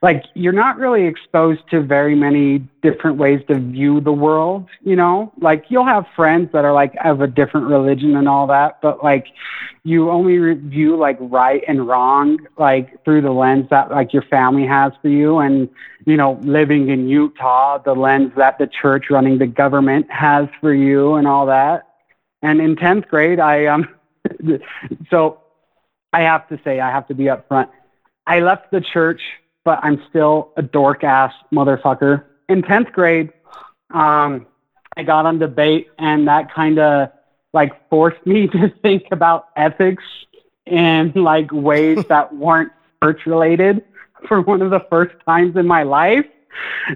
Like you're not really exposed to very many different ways to view the world, you know? Like you'll have friends that are like of a different religion and all that, but like you only view like right and wrong like through the lens that like your family has for you and you know living in Utah the lens that the church running the government has for you and all that and in 10th grade, I um, so I have to say, I have to be upfront. I left the church, but I'm still a dork ass motherfucker. In 10th grade, um, I got on debate, and that kind of like forced me to think about ethics in like ways that weren't church related for one of the first times in my life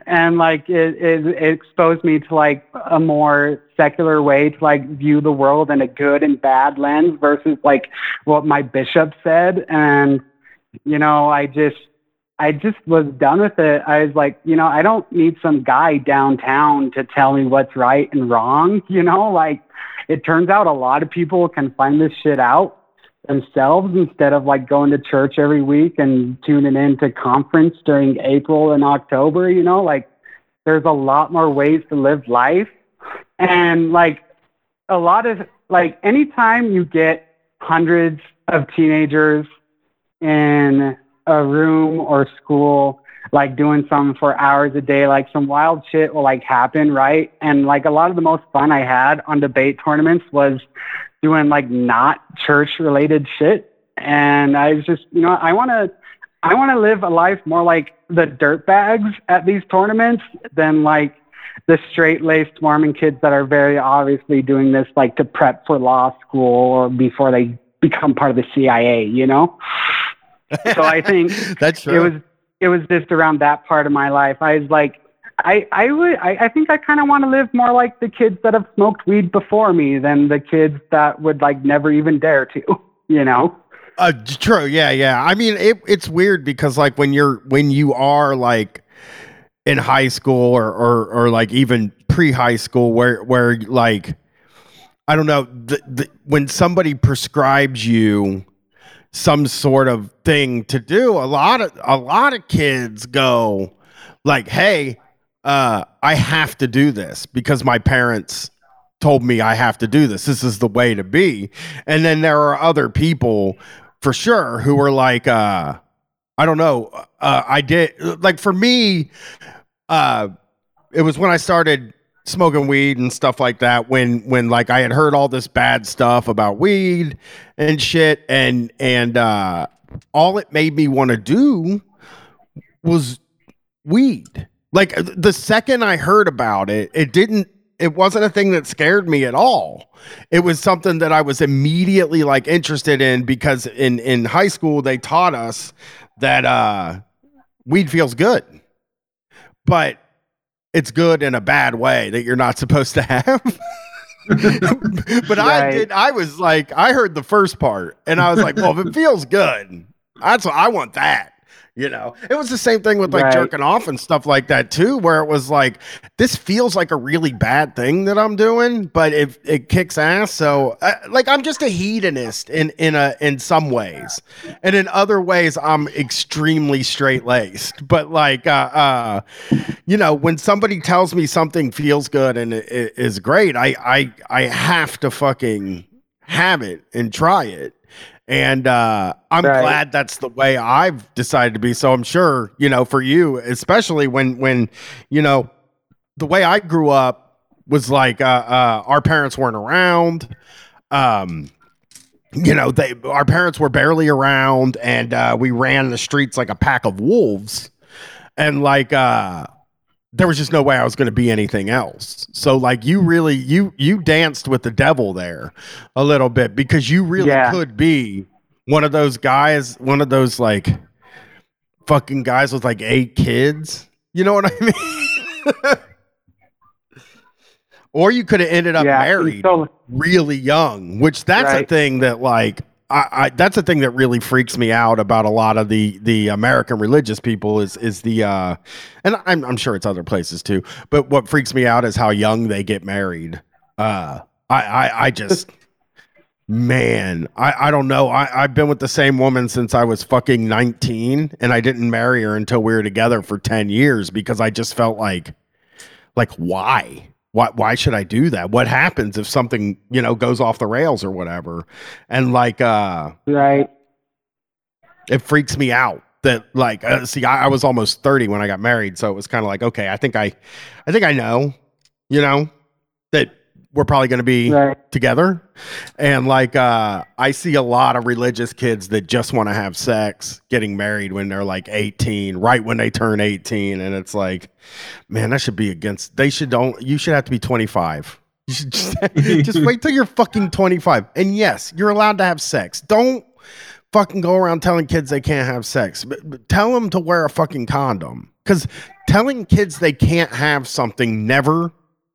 and like it, it, it exposed me to like a more secular way to like view the world in a good and bad lens versus like what my bishop said. And you know i just i just was done with it. I was like you know i don't need some guy downtown to tell me what's right and wrong you know? Like it turns out a lot of people can find this shit out themselves instead of like going to church every week and tuning in to conference during April and October, you know, like there's a lot more ways to live life. And like a lot of like anytime you get hundreds of teenagers in a room or school like doing something for hours a day like some wild shit will like happen right? And like a lot of the most fun i had on debate tournaments was doing like not church related shit. And i was just you know i want to i want to live a life more like the dirt bags at these tournaments than like the straight laced mormon kids that are very obviously doing this like to prep for law school or before they become part of the cia you know? So I think That's true. it was it was just around that part of my life. I was like, I I would I, I think I kind of want to live more like the kids that have smoked weed before me than the kids that would like never even dare to. You know. Uh, true. Yeah, yeah. I mean, it, it's weird because like when you're when you are like in high school or or, or like even pre high school, where where like I don't know, the, the, when somebody prescribes you some sort of thing to do, a lot of a lot of kids go like, "Hey, uh, I have to do this because my parents." told me I have to do this. This is the way to be. And then there are other people for sure who are like uh I don't know, uh I did like for me uh it was when I started smoking weed and stuff like that when when like I had heard all this bad stuff about weed and shit and and uh all it made me want to do was weed. Like the second I heard about it, it didn't it wasn't a thing that scared me at all. It was something that I was immediately like interested in because in in high school they taught us that uh weed feels good. But it's good in a bad way that you're not supposed to have. but I did I was like I heard the first part and I was like, well, if it feels good, that's what I want that. You know, it was the same thing with like Right. jerking off and stuff like that too, where it was like, this feels like a really bad thing that I'm doing, but it it kicks ass. So, uh, like, I'm just a hedonist in in a in some ways, and in other ways, I'm extremely straight laced. But like, uh, uh, you know, when somebody tells me something feels good and it, it is great, I I I have to fucking have it and try it. And uh, I'm Right. glad that's the way I've decided to be. So I'm sure, you know, for you, especially when when, you know, the way I grew up was like uh, uh, our parents weren't around. Um, you know, they our parents were barely around, and uh, we ran the streets like a pack of wolves. And like, uh, there was just no way I was going to be anything else. So like, you really you you danced with the devil there a little bit because you really Yeah. could be one of those guys, one of those like fucking guys with like eight kids. You know what I mean? or you could have ended up yeah. married So really young, which that's a thing that like I, I that's the thing that really freaks me out about a lot of the the American religious people is is the uh and I'm I'm sure it's other places too, but what freaks me out is how young they get married. Uh I I, I just man, I, I don't know. I, I've been with the same woman since I was fucking 19 and I didn't marry her until we were together for 10 years because I just felt like like why? Why why should I do that? What happens if something, you know, goes off the rails or whatever? And like uh right. it freaks me out that like uh, see I, I was almost 30 when I got married, so it was kind of like okay, I think I I think I know, you know, that we're probably going to be Right. together. And like uh I see a lot of religious kids that just want to have sex getting married when they're like 18, right when they turn 18 and it's like man, that should be against they should don't you should have to be 25. You should just, just wait till you're fucking 25. And yes, you're allowed to have sex. Don't fucking go around telling kids they can't have sex. But, but tell them to wear a fucking condom cuz telling kids they can't have something never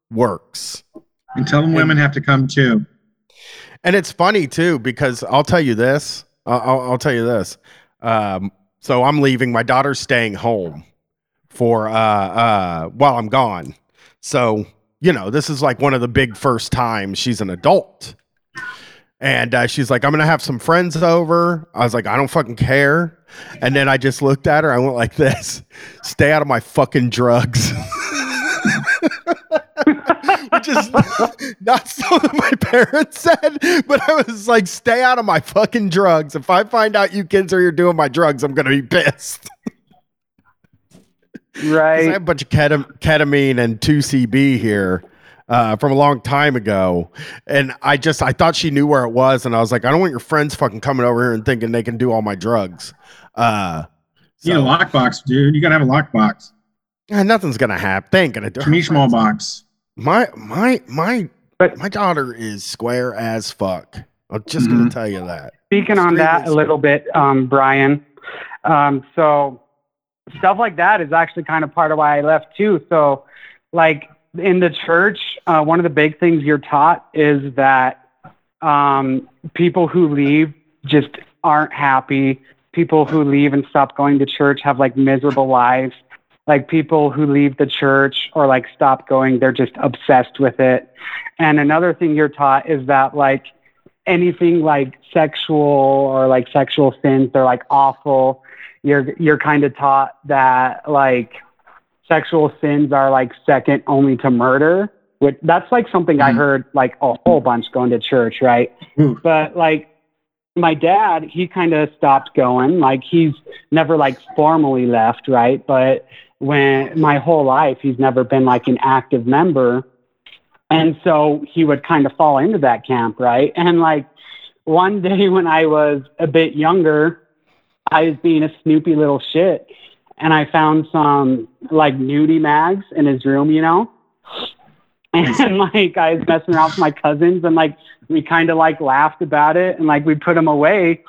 works. And tell them women have to come too. And it's funny too because I'll tell you this. I'll, I'll, tell you this. Um, so I'm leaving. My daughter's staying home for uh, uh, while I'm gone. So you know, this is like one of the big first times she's an adult. And uh, she's like, I'm gonna have some friends over. I was like, I don't fucking care. And then I just looked at her. I went like this: Stay out of my fucking drugs. Which is not something my parents said, but I was like, stay out of my fucking drugs. If I find out you kids are here doing my drugs, I'm gonna be pissed. right. I have a bunch of ketam- ketamine and 2CB here uh, from a long time ago. And I just, I thought she knew where it was. And I was like, I don't want your friends fucking coming over here and thinking they can do all my drugs. Uh, You need a lockbox, dude. You gotta have a lockbox. Yeah, nothing's going to happen. They ain't going to do Give me small box. My, my, my, But- my daughter is square as fuck. I'm just going Mhm. to tell you that. Speaking on that a little bit, um, Brian. Um, so stuff like that is actually kind of part of why I left too. So, like in the church, uh, one of the big things you're taught is that um, people who leave just aren't happy. People who leave and stop going to church have like miserable lives. Like people who leave the church or like stop going, they're just obsessed with it. And another thing you're taught is that like anything like sexual or like sexual sins they're like awful you're you're kind of taught that like sexual sins are like second only to murder which that's like something i Mhm. heard like a whole bunch going to church right Ooh. but like my dad he kind of stopped going like he's never like formally left right but when my whole life he's never been like an active member and so he would kind of fall into that camp, right? And like one day when I was a bit younger, I was being a snoopy little shit and I found some like nudie mags in his room, you know? And like I was messing around with my cousins and like we kind of like laughed about it and like we put them away.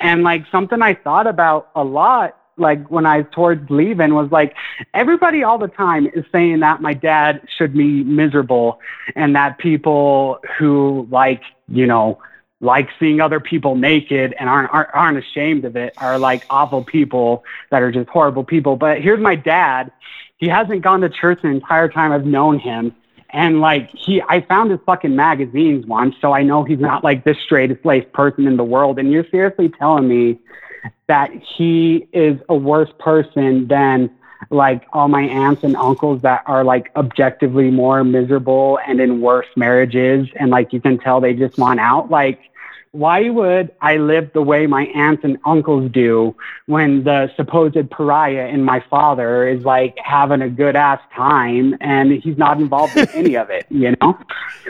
And like something I thought about a lot like when I was towards leaving was like everybody all the time is saying that my dad should be miserable and that people who like you know like seeing other people naked and aren't, aren't aren't ashamed of it are like awful people that are just horrible people. But here's my dad. He hasn't gone to church the entire time i've known him. And like he i found his fucking magazines once so i know he's not like the straightest laced person in the world. And you're seriously telling me that he is a worse person than like all my aunts and uncles that are like objectively more miserable and in worse marriages and like you can tell they just want out like why would I live the way my aunts and uncles do when the supposed pariah in my father is like having a good ass time and he's not involved in any of it, you know?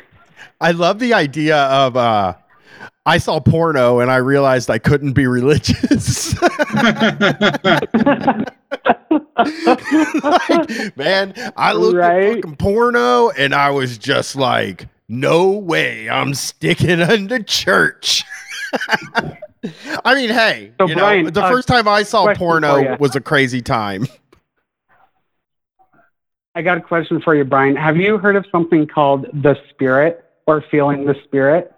I love the idea of, uh, I saw porno and I realized I couldn't be religious. like, man, I looked Right. at fucking porno and I was just like, no way, I'm sticking under church. I mean, hey, So, you Brian, know, the uh, first time I saw porno was a crazy time. I got a question for you, Brian. Have you heard of something called the spirit or feeling the spirit?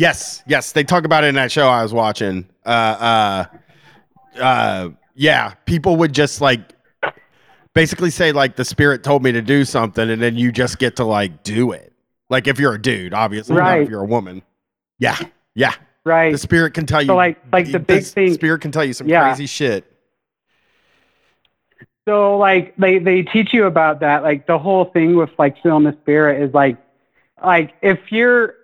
Yes, yes, they talk about it in that show I was watching. Uh, uh, uh, yeah, people would just like basically say like the spirit told me to do something, and then you just get to like do it. Like if you're a dude, obviously, not Right. if you're a woman. Yeah, yeah, Right. the spirit can tell you. So like like the big thing spirit can tell you some Yeah. crazy shit. So like they they teach you about that. Like the whole thing with like feeling the spirit is like like if you're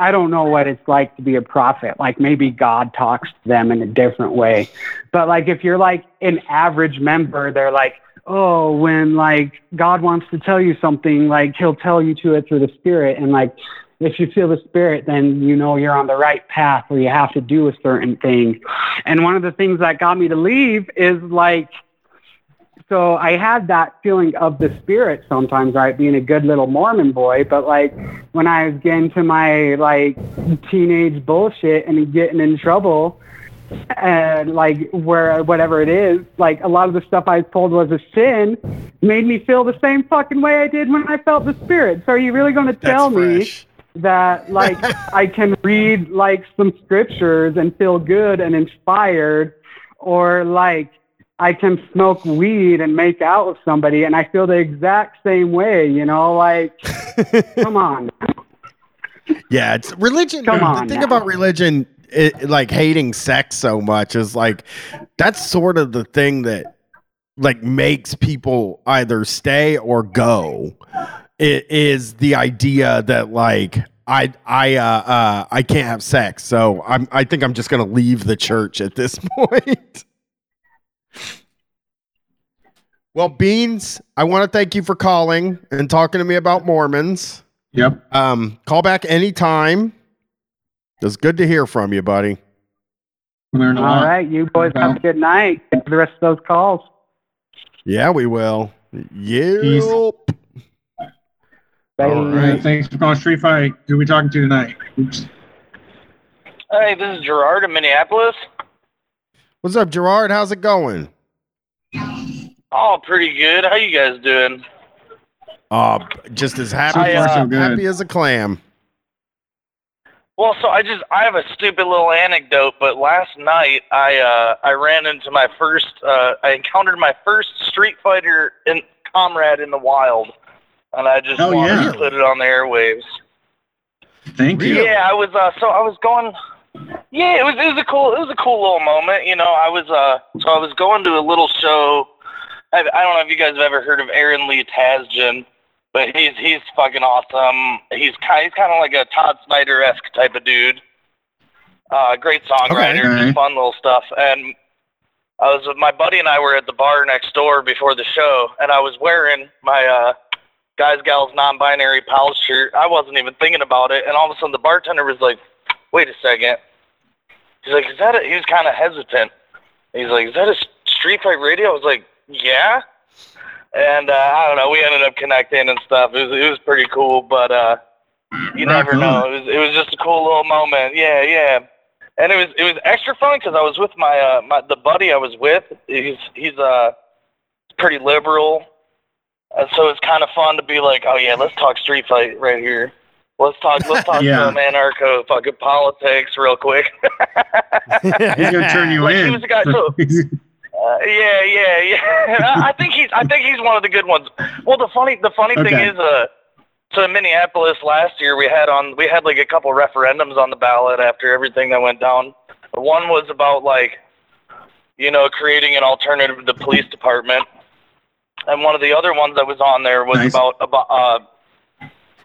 I don't know what it's like to be a prophet. Like maybe God talks to them in a different way. But like if you're like an average member, they're like, "Oh, when like God wants to tell you something, like he'll tell you to it through the spirit." And like if you feel the spirit, then you know you're on the right path or you have to do a certain thing. And one of the things that got me to leave is like so I had that feeling of the spirit sometimes, right? Being a good little Mormon boy, but like when I was getting to my like teenage bullshit and getting in trouble, and like where whatever it is, like a lot of the stuff I was told was a sin, made me feel the same fucking way I did when I felt the spirit. So are you really going to tell me? that like I can read like some scriptures and feel good and inspired or like I can smoke weed and make out with somebody and I feel the exact same way, you know, like come on. Yeah, it's religion. Come on the thing now. about religion, it, like hating sex so much, is like that's sort of the thing that like makes people either stay or go it is the idea that like I I uh, uh I can't have sex, so I'm I think I'm just gonna leave the church at this point. Well, Beans, I want to thank you for calling and talking to me about Mormons. Yep. Um, call back anytime. It's good to hear from you, buddy. We learned a All lot. right, you boys Well. have a good night. Get to the rest of those calls. Yeah, we will. Yep. Bye. All right. Thanks for calling Street Fight. Who are we talking to tonight? Oops. Hey, this is Gerard in Minneapolis. What's up, Gerard? How's it going? Oh, pretty good. How you guys doing? Uh, just as happy, So far, as, so happy as a clam. Well, so I just I have a stupid little anecdote, but last night I uh I ran into my first uh I encountered my first Street Fighter in comrade in the wild. And I just Oh, wanted yeah. to put it on the airwaves. Thank you. Yeah, I was uh so I was going Yeah, it was it was a cool it was a cool little moment, you know. I was uh so I was going to a little show. I, I don't know if you guys have ever heard of Aaron Lee Tasjan, but he's he's fucking awesome. He's kind he's kind of like a Todd Snider esque type of dude. Uh, great songwriter, Okay. just fun little stuff. And I was with my buddy and I were at the bar next door before the show, and I was wearing my uh guys gals non-binary pals shirt. I wasn't even thinking about it, and all of a sudden the bartender was like, "Wait a second. He's like, "Is that?" A, he was kind of hesitant. He's like, "Is that a Street Fight Radio?" I was like, "Yeah." And uh, I don't know. We ended up connecting and stuff. It was it was pretty cool, but uh, you Rock never on. know. It was it was just a cool little moment. Yeah, yeah. And it was it was extra fun because I was with my uh my the buddy I was with. He's he's uh pretty liberal, and so it's kind of fun to be like, oh yeah, let's talk street fight right here. Let's talk let's talk Yeah. some anarcho fucking politics real quick. He's gonna turn you Like, he was the guy- so- Uh, yeah, yeah, yeah. I think he's. I think he's one of the good ones. Well, the funny, the funny thing is, uh, so in Minneapolis last year, we had on, we had like a couple referendums on the ballot after everything that went down. One was about like, you know, creating an alternative to the police department, and one of the other ones that was on there was Nice. about about uh,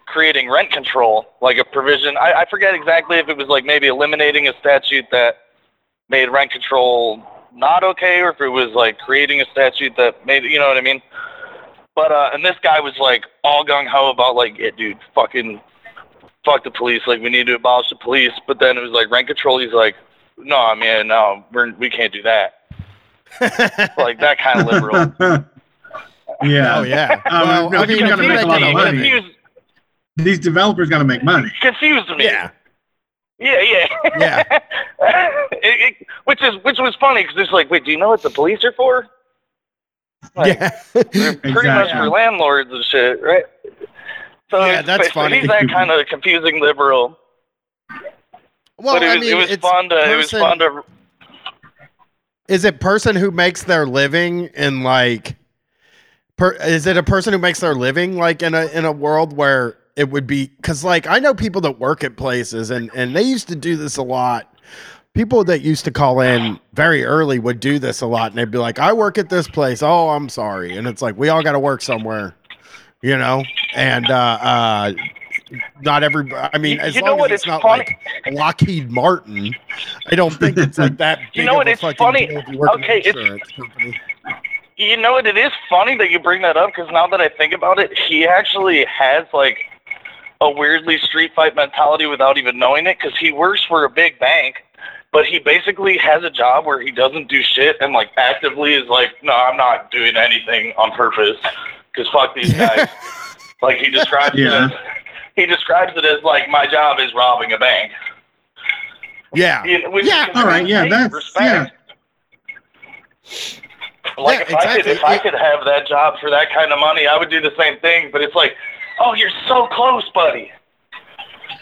creating rent control, like a provision. I, I forget exactly if it was like maybe eliminating a statute that made rent control not okay or if it was like creating a statute that made you know what I mean. But uh and this guy was like all gung ho about like, yeah, dude, fucking fuck the police, like we need to abolish the police. But then it was like rent control, he's like, No, man, no, we're we can't do that. Like that kind of liberal. yeah. Oh yeah. Um, well, but I you mean, gotta make a lot of money. confused, These developers got to make money. confused me. Yeah. Yeah, yeah, Yeah. It- it- which is which was funny because it's like, wait, do you know what the police are for? Like, Yeah. They're pretty much for landlords and shit, right? So Yeah, that's funny. He's that kind of confusing liberal, well, but it I was mean, it was it's fun to it was fun to Is it person who makes their living in like? Per, is it a person who makes their living like in a in a world where it would be because like I know people that work at places and and they used to do this a lot. People that used to call in very early would do this a lot, and they'd be like, "I work at this place. Oh, I'm sorry," and it's like we all got to work somewhere, you know. And uh, uh, not every. I mean, You- as you long as it's, not funny- like Lockheed Martin, I don't think it's like that. You know of what, a it's funny. deal if you work in an Okay, it's- company. You know what? It is funny that you bring that up because now that I think about it, he actually has like a weirdly street fight mentality without even knowing it because he works for a big bank, but he basically has a job where he doesn't do shit and like actively is like, no, I'm not doing anything on purpose because fuck these guys. like he describes Yeah. it as he describes it as like my job is robbing a bank. Yeah. Know, which Yeah, all right, yeah, that's- respect. Like Yeah, if I could, if I could have that job for that kind of money, I would do the same thing. But it's like, oh, you're so close, buddy.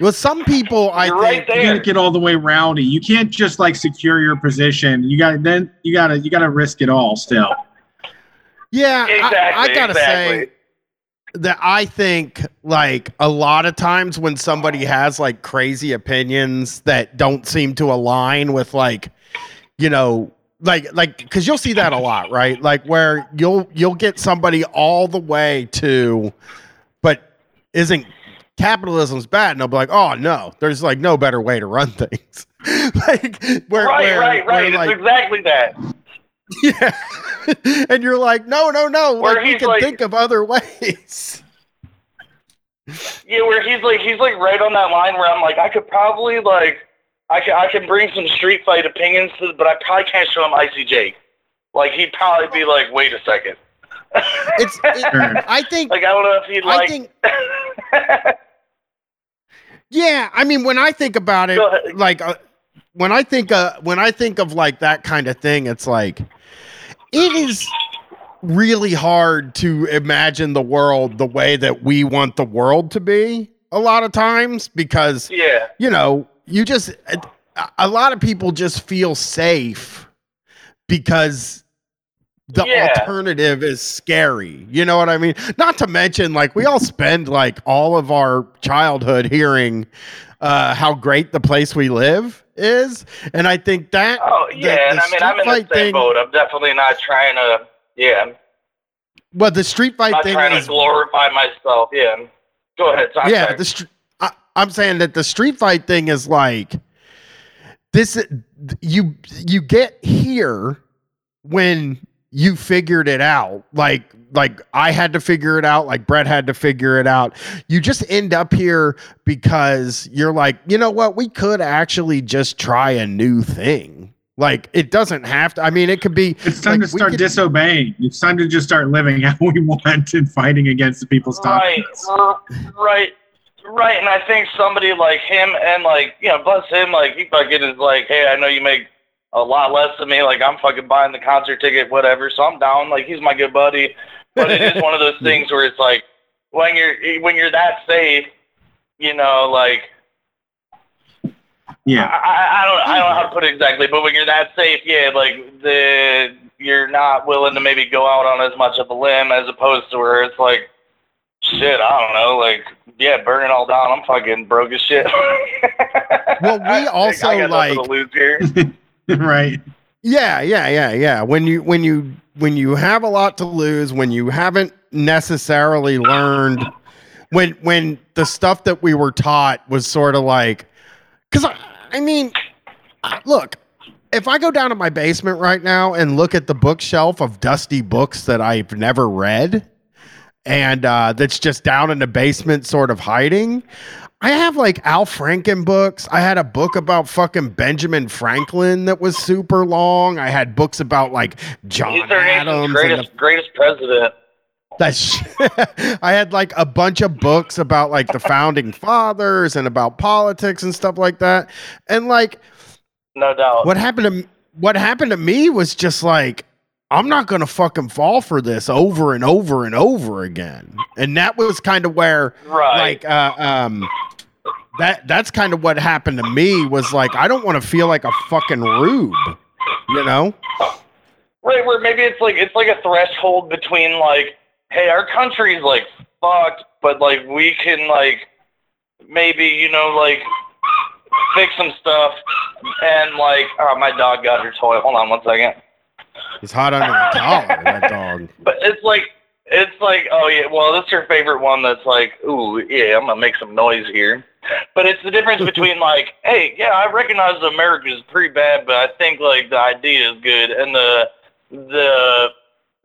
Well, some people I You're think right You got to get all the way rowdy. You can't just like secure your position. You got then you got to you got to risk it all still. Yeah, Exactly. I, I gotta exactly. say that I think like a lot of times when somebody has like crazy opinions that don't seem to align with like, you know, like like because you'll see that a lot, right? Like where you'll you'll get somebody all the way to, but isn't capitalism's bad? And they'll be like, oh no, there's like no better way to run things. like where right, where, right, right. like, it's exactly that. yeah, and you're like, no, no, no. Where Like, we can like- think of other ways. Yeah, where he's like he's like right on that line where I'm like I could probably like I can I can bring some street fight opinions to, but I probably can't show him Icy Jake. Like he'd probably be like, wait a second. It's. It, I think. like I don't know if he'd I like. think. Yeah, I mean, when I think about it, like uh, when I think uh, when I think of like that kind of thing, it's like it is really hard to imagine the world the way that we want the world to be a lot of times because yeah, you know you just a- a lot of people just feel safe because the Yeah. alternative is scary. You know what I mean? Not to mention, like, we all spend like all of our childhood hearing uh, how great the place we live is. And I think that. oh yeah, the and I mean I'm in the same thing- boat. I'm definitely not trying to. Yeah, Well, the street fight not thing trying is. to glorify myself. Yeah, go ahead. Sorry, yeah, the str- I, I'm saying that the street fight thing is like this. You you get here when you figured it out. Like like I had to figure it out. Like Brett had to figure it out. You just end up here because you're like, you know what? We could actually just try a new thing. Like it doesn't have to. I mean, it could be. It's time like, to start could- disobeying. It's time to just start living how we want and fighting against the people's stopping Right, us. r- uh, right, right. And I think somebody like him and like you know, bless him, like he fucking is like, hey, I know you make a lot less than me. Like I'm fucking buying the concert ticket, whatever. So I'm down. Like he's my good buddy. But it is one of those things where it's like when you're when you're that safe, you know, like Yeah. I, I, I don't I don't know how to put it exactly, but when you're that safe, yeah, like the you're not willing to maybe go out on as much of a limb as opposed to where it's like shit, I don't know, like yeah, burn it all down. I'm fucking broke as shit. Well, we also, I got nothing like- to lose here. right. Yeah, yeah, yeah, yeah. When you when you when you have a lot to lose, when you haven't necessarily learned when when the stuff that we were taught was sort of like cuz I, I mean look, if I go down to my basement right now and look at the bookshelf of dusty books that I've never read and uh, that's just down in the basement sort of hiding, I have like Al Franken books. I had a book about fucking Benjamin Franklin that was super long. I had books about like John He's Adams. greatest greatest president. the, that sh- I had like a bunch of books about like the founding fathers and about politics and stuff like that. And like No doubt. what happened to what happened to me was just like I'm not gonna fucking fall for this over and over and over again. And that was kind of where Right. like uh, um that that's kind of what happened to me was like I don't want to feel like a fucking rube, you know? Right, where maybe it's like it's like a threshold between like, hey, our country's like fucked, but like we can like maybe you know like fix some stuff, and like oh my dog got her toy. Hold on one second. It's hot under the collar, that dog. But it's like it's like oh yeah, well this is her favorite one. That's like ooh yeah, I'm gonna make some noise here. But it's the difference between like, hey, yeah, I recognize America is pretty bad, but I think like the idea is good, and the the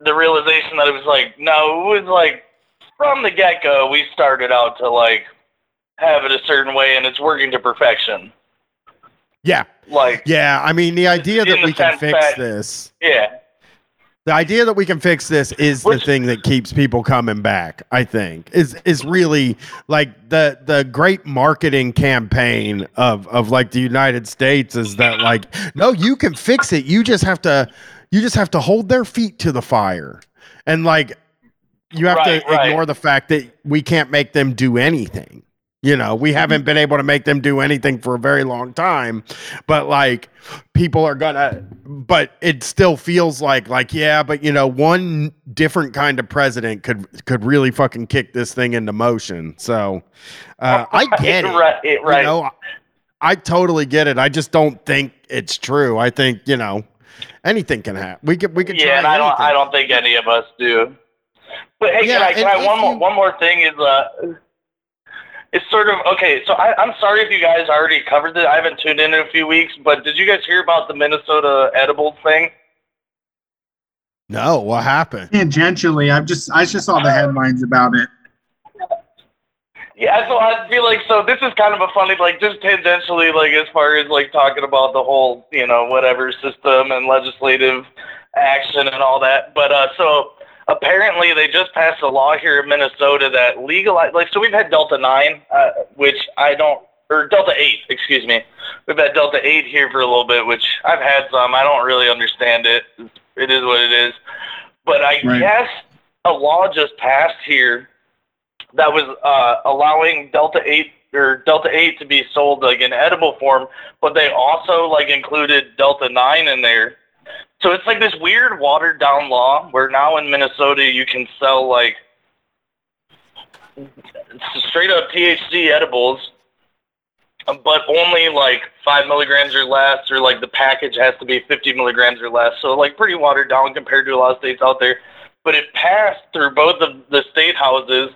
the realization that it was like, no, it was like from the get go, we started out to like have it a certain way, and it's working to perfection. Yeah, Like, yeah. I mean, the idea that the we can fix that- this, yeah, the idea that we can fix this is Which- the thing that keeps people coming back. I think is is really like the the great marketing campaign of of like the United States is that like no, you can fix it. You just have to you just have to hold their feet to the fire, and like you have Right, to right. ignore the fact that we can't make them do anything. You know, we haven't been able to make them do anything for a very long time, but like people are gonna, but it still feels like, like, yeah, but you know, one different kind of president could could really fucking kick this thing into motion. So uh, I get it. right, right. You know, I totally get it. I just don't think it's true. I think, you know, anything can happen. We could we could. yeah, and I don't anything. I don't think any of us do. But hey, Yeah, can I can I one more one more thing is uh it's sort of okay, so I, I'm sorry if you guys already covered it. I haven't tuned in in a few weeks, but did you guys hear about the Minnesota edibles thing? No, what happened? Tangentially, I've just I just saw the headlines about it. Yeah, so I feel like so this is kind of a funny like just tangentially like as far as like talking about the whole, you know, whatever system and legislative action and all that. But uh so apparently they just passed a law here in Minnesota that legalize like so we've had Delta 9 uh, which I don't or Delta 8, excuse me. We've had Delta 8 here for a little bit, which I've had some. I don't really understand it. It is what it is. But I Right. guess a law just passed here that was uh, allowing Delta 8 or Delta 8 to be sold like in edible form, but they also like included Delta 9 in there. So it's like this weird watered down law where now in Minnesota you can sell like straight up THC edibles, but only like five milligrams or less, or like the package has to be 50 milligrams or less. So like pretty watered down compared to a lot of states out there. But it passed through both of the state houses,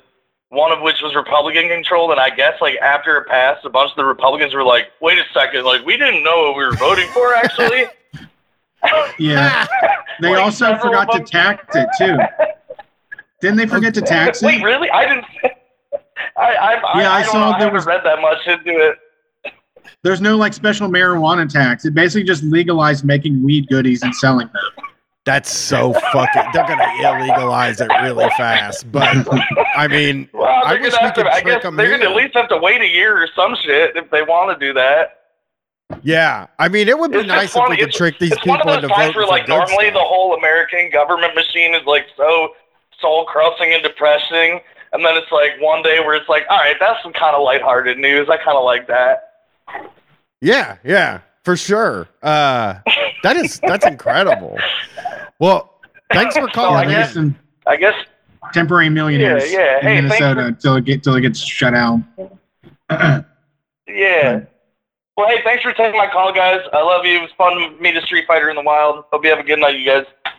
one of which was Republican controlled, and I guess like after it passed, a bunch of the Republicans were like, "Wait a second, like we didn't know what we were voting for actually." Yeah. They Like, also forgot to tax it too. Didn't they forget to tax it? Wait, really? I didn't. I I, I, Yeah, I I, don't saw know. There was- read that much into it. There's no like special marijuana tax. It basically just legalized making weed goodies and selling them. That's so fucking. They're gonna illegalize it really fast. But I mean, Well, I they're wish we have to, could I trick guess 'em they're gonna at least have to wait a year or some shit if they want to do that. Yeah. I mean, it would be It's nice if we could trick these people into voting where for like good normally stuff. the whole American government machine is like so soul crushing and depressing, and then it's like one day where it's like, all right, that's some kind of lighthearted news. I kind of like that. Yeah, yeah, for sure. Uh, that is that's incredible. Well, thanks for So calling. I guess- some I guess temporary millionaires Yeah, yeah. in Hey, thanks Minnesota until it get till it gets shut down. Yeah. Well, hey, thanks for taking my call, guys. I love you. It was fun to meet a Street Fighter in the wild. Hope you have a good night, you guys. Have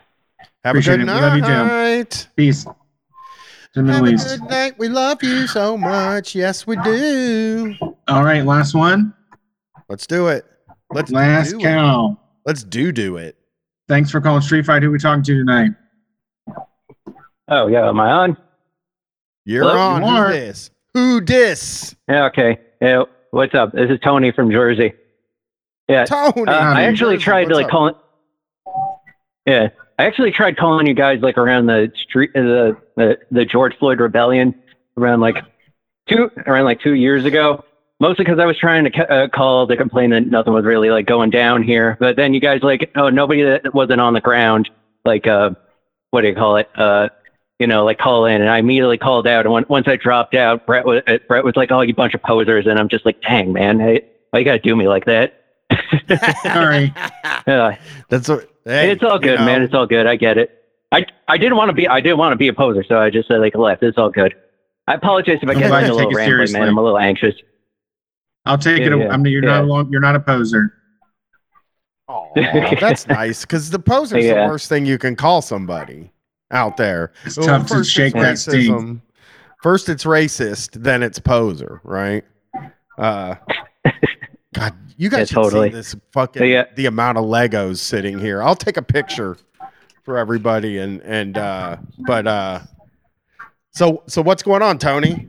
a Appreciate good it. We love you, Joe. night. Peace. Have a good night. We love you so much. Yes, we do. All right, last one. Let's do it. Let's Last do it. Let's do do it. Thanks for calling Street Fight. Who we talking to tonight? Oh yeah, am I on? You're Hello, on. you Who's are. this? Who dis? Yeah, okay. Yeah, what's up? This is Tony from Jersey. Yeah, Tony. uh, I actually Jersey, tried to like up? calling. Yeah, I actually tried calling you guys like around the street, uh, the the, the George Floyd rebellion, around like two around like two years ago. Mostly because I was trying to uh, call to complain that nothing was really like going down here. But then you guys like, oh, nobody that wasn't on the ground, like uh, what do you call it? Uh, you know, like call in, and I immediately called out. And when, once I dropped out, Brett was uh, Brett was like, "Oh, you bunch of posers," and I'm just like, "Dang, man, hey, why you gotta do me like that?" Sorry. Yeah, That's what. Hey, it's all you good, know, man. It's all good. I get it. I I didn't want to be I didn't want to be a poser, so I just said like left. It's all good. I apologize if I I'm get glad a little take it rambly, seriously. man. I'm a little anxious. I'll take Yeah, it. yeah, I mean, you're yeah. not a long, you're not a poser. Aw, that's nice because the poser's Yeah. the worst thing you can call somebody out there. It's Well, tough to first shake it's that sting. racism. First it's racist, then it's poser, right? Uh, God, you guys Yeah, should totally. see this fucking Yeah. the amount of Legos sitting here. I'll take a picture for everybody and and uh, but uh, so so what's going on, Tony?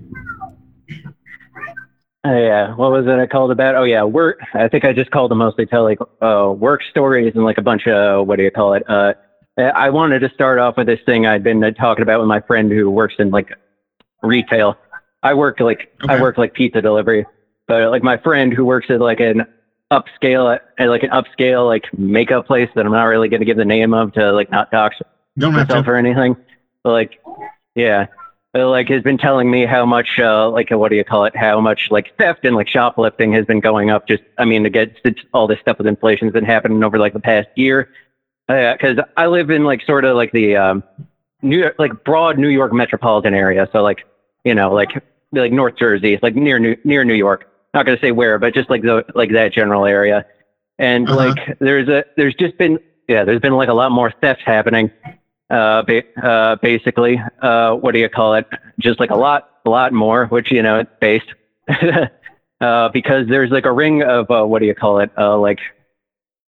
Oh, yeah. What was it I called about? Oh yeah, work. I think I just called to mostly tell like uh, work stories and like a bunch of what do you call it? Uh, I wanted to start off with this thing I'd been uh, talking about with my friend who works in like retail. I work like I work like pizza delivery, but like my friend who works at like an upscale at like an upscale like makeup place that I'm not really going to give the name of to like not talk Don't myself or anything. But like, yeah, but, like has been telling me how much, uh, like, what do you call it? How much like theft and like shoplifting has been going up. Just, I mean, to get it's all this stuff with inflation's been happening over like the past year. Yeah, because I live in like sort of like the um, New York, like broad New York metropolitan area. So like, you know, like like North Jersey, like near New near New York. Not gonna say where, but just like the like that general area. And Uh-huh. like there's a there's just been yeah, there's been like a lot more theft happening. Uh, ba- uh, basically, uh, what do you call it? Just like a lot, a lot more, which you know, it's based. uh, because there's like a ring of uh, what do you call it? Uh, like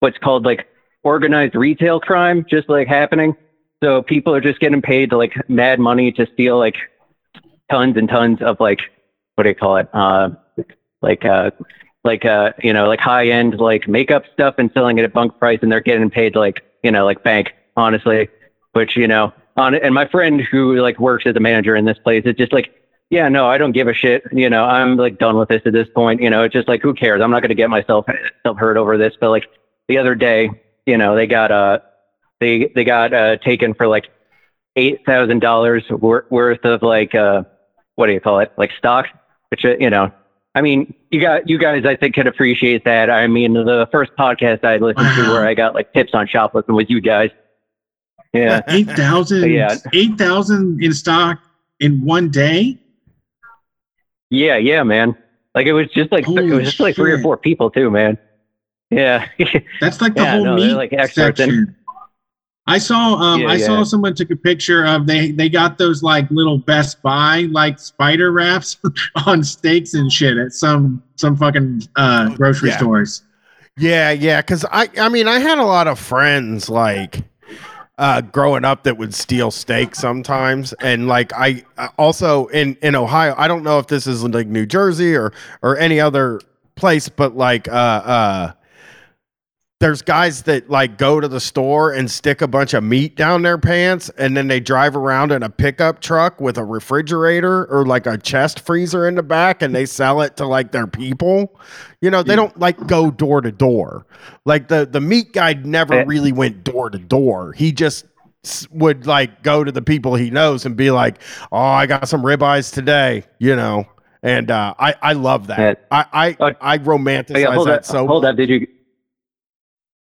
what's called like organized retail crime, just like happening. So people are just getting paid like mad money to steal like tons and tons of like what do you call it? Uh, like uh, like uh, you know, like high end like makeup stuff and selling it at bunk price, and they're getting paid like you know like bank, honestly. Which you know, on and my friend who like works as a manager in this place, it's just like yeah, no, I don't give a shit. You know, I'm like done with this at this point. You know, it's just like, who cares? I'm not going to get myself self hurt over this. But like the other day, you know, they got uh, they they got uh taken for like eight thousand dollars worth of like uh, what do you call it? Like stock, which uh, you know, I mean, you got you guys, I think, can appreciate that. I mean, the first podcast I listened wow. to where I got like tips on shoplifting was you guys. Yeah, eight thousand. yeah, eight thousand in stock in one day. Yeah, yeah, man. Like it was just like Holy it was just like three or four people too, man. Yeah. That's like the yeah, whole no, meat like section. I saw um yeah, I yeah. saw someone took a picture of they they got those like little Best Buy like spider wraps on steaks and shit at some some fucking uh grocery stores. Yeah, yeah, cuz I I mean I had a lot of friends like uh, growing up that would steal steak sometimes, and like I also in in Ohio, I don't know if this is like New Jersey or or any other place, but like uh uh there's guys that like go to the store and stick a bunch of meat down their pants and then they drive around in a pickup truck with a refrigerator or like a chest freezer in the back and they sell it to like their people. You know, they don't like go door to door. Like the the meat guy never really went door to door. He just would like go to the people he knows and be like, "Oh, I got some ribeyes today," you know. And uh, I I love that. I I, uh, I romanticize hold that so. Hold up, did you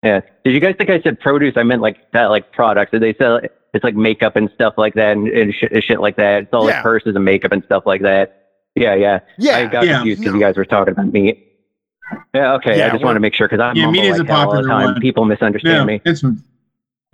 yeah. Did you guys think I said produce? I meant like that, like products. Did they sell? It's like makeup and stuff like that, and, and shit, shit, like that. It's all yeah. like purses and makeup and stuff like that. Yeah, yeah. Yeah. I got yeah, confused because no. you guys were talking about meat. Yeah. Okay. Yeah, I just want to make sure because I'm yeah, meat is like a popular all the time. One. People misunderstand yeah, me. It's,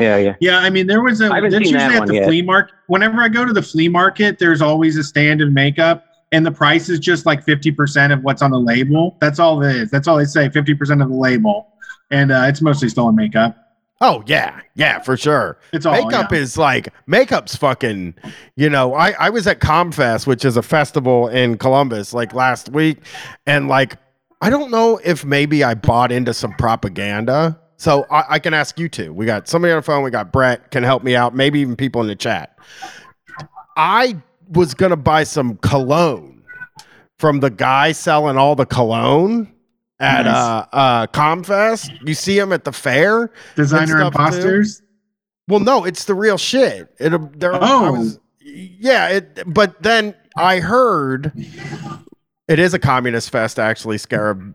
yeah, yeah. Yeah, I mean, there was a. That's usually at the yet. flea market. Whenever I go to the flea market, there's always a stand of makeup, and the price is just like fifty percent of what's on the label. That's all it is. That's all they say. Fifty percent of the label and uh, it's mostly stolen makeup. Oh yeah, yeah, for sure. It's all makeup yeah. is like makeup's fucking. You know, I I was at Comfest, which is a festival in Columbus, like last week, and like I don't know if maybe I bought into some propaganda. So I, I can ask you two. We got somebody on the phone. We got Brett can help me out. Maybe even people in the chat. I was gonna buy some cologne from the guy selling all the cologne at nice. uh uh Comfest. You see them at the fair. Designer imposters. Too. Well, no, it's the real shit. It there. Oh, was, yeah. It, but then I heard it is a communist fest. Actually, Scarab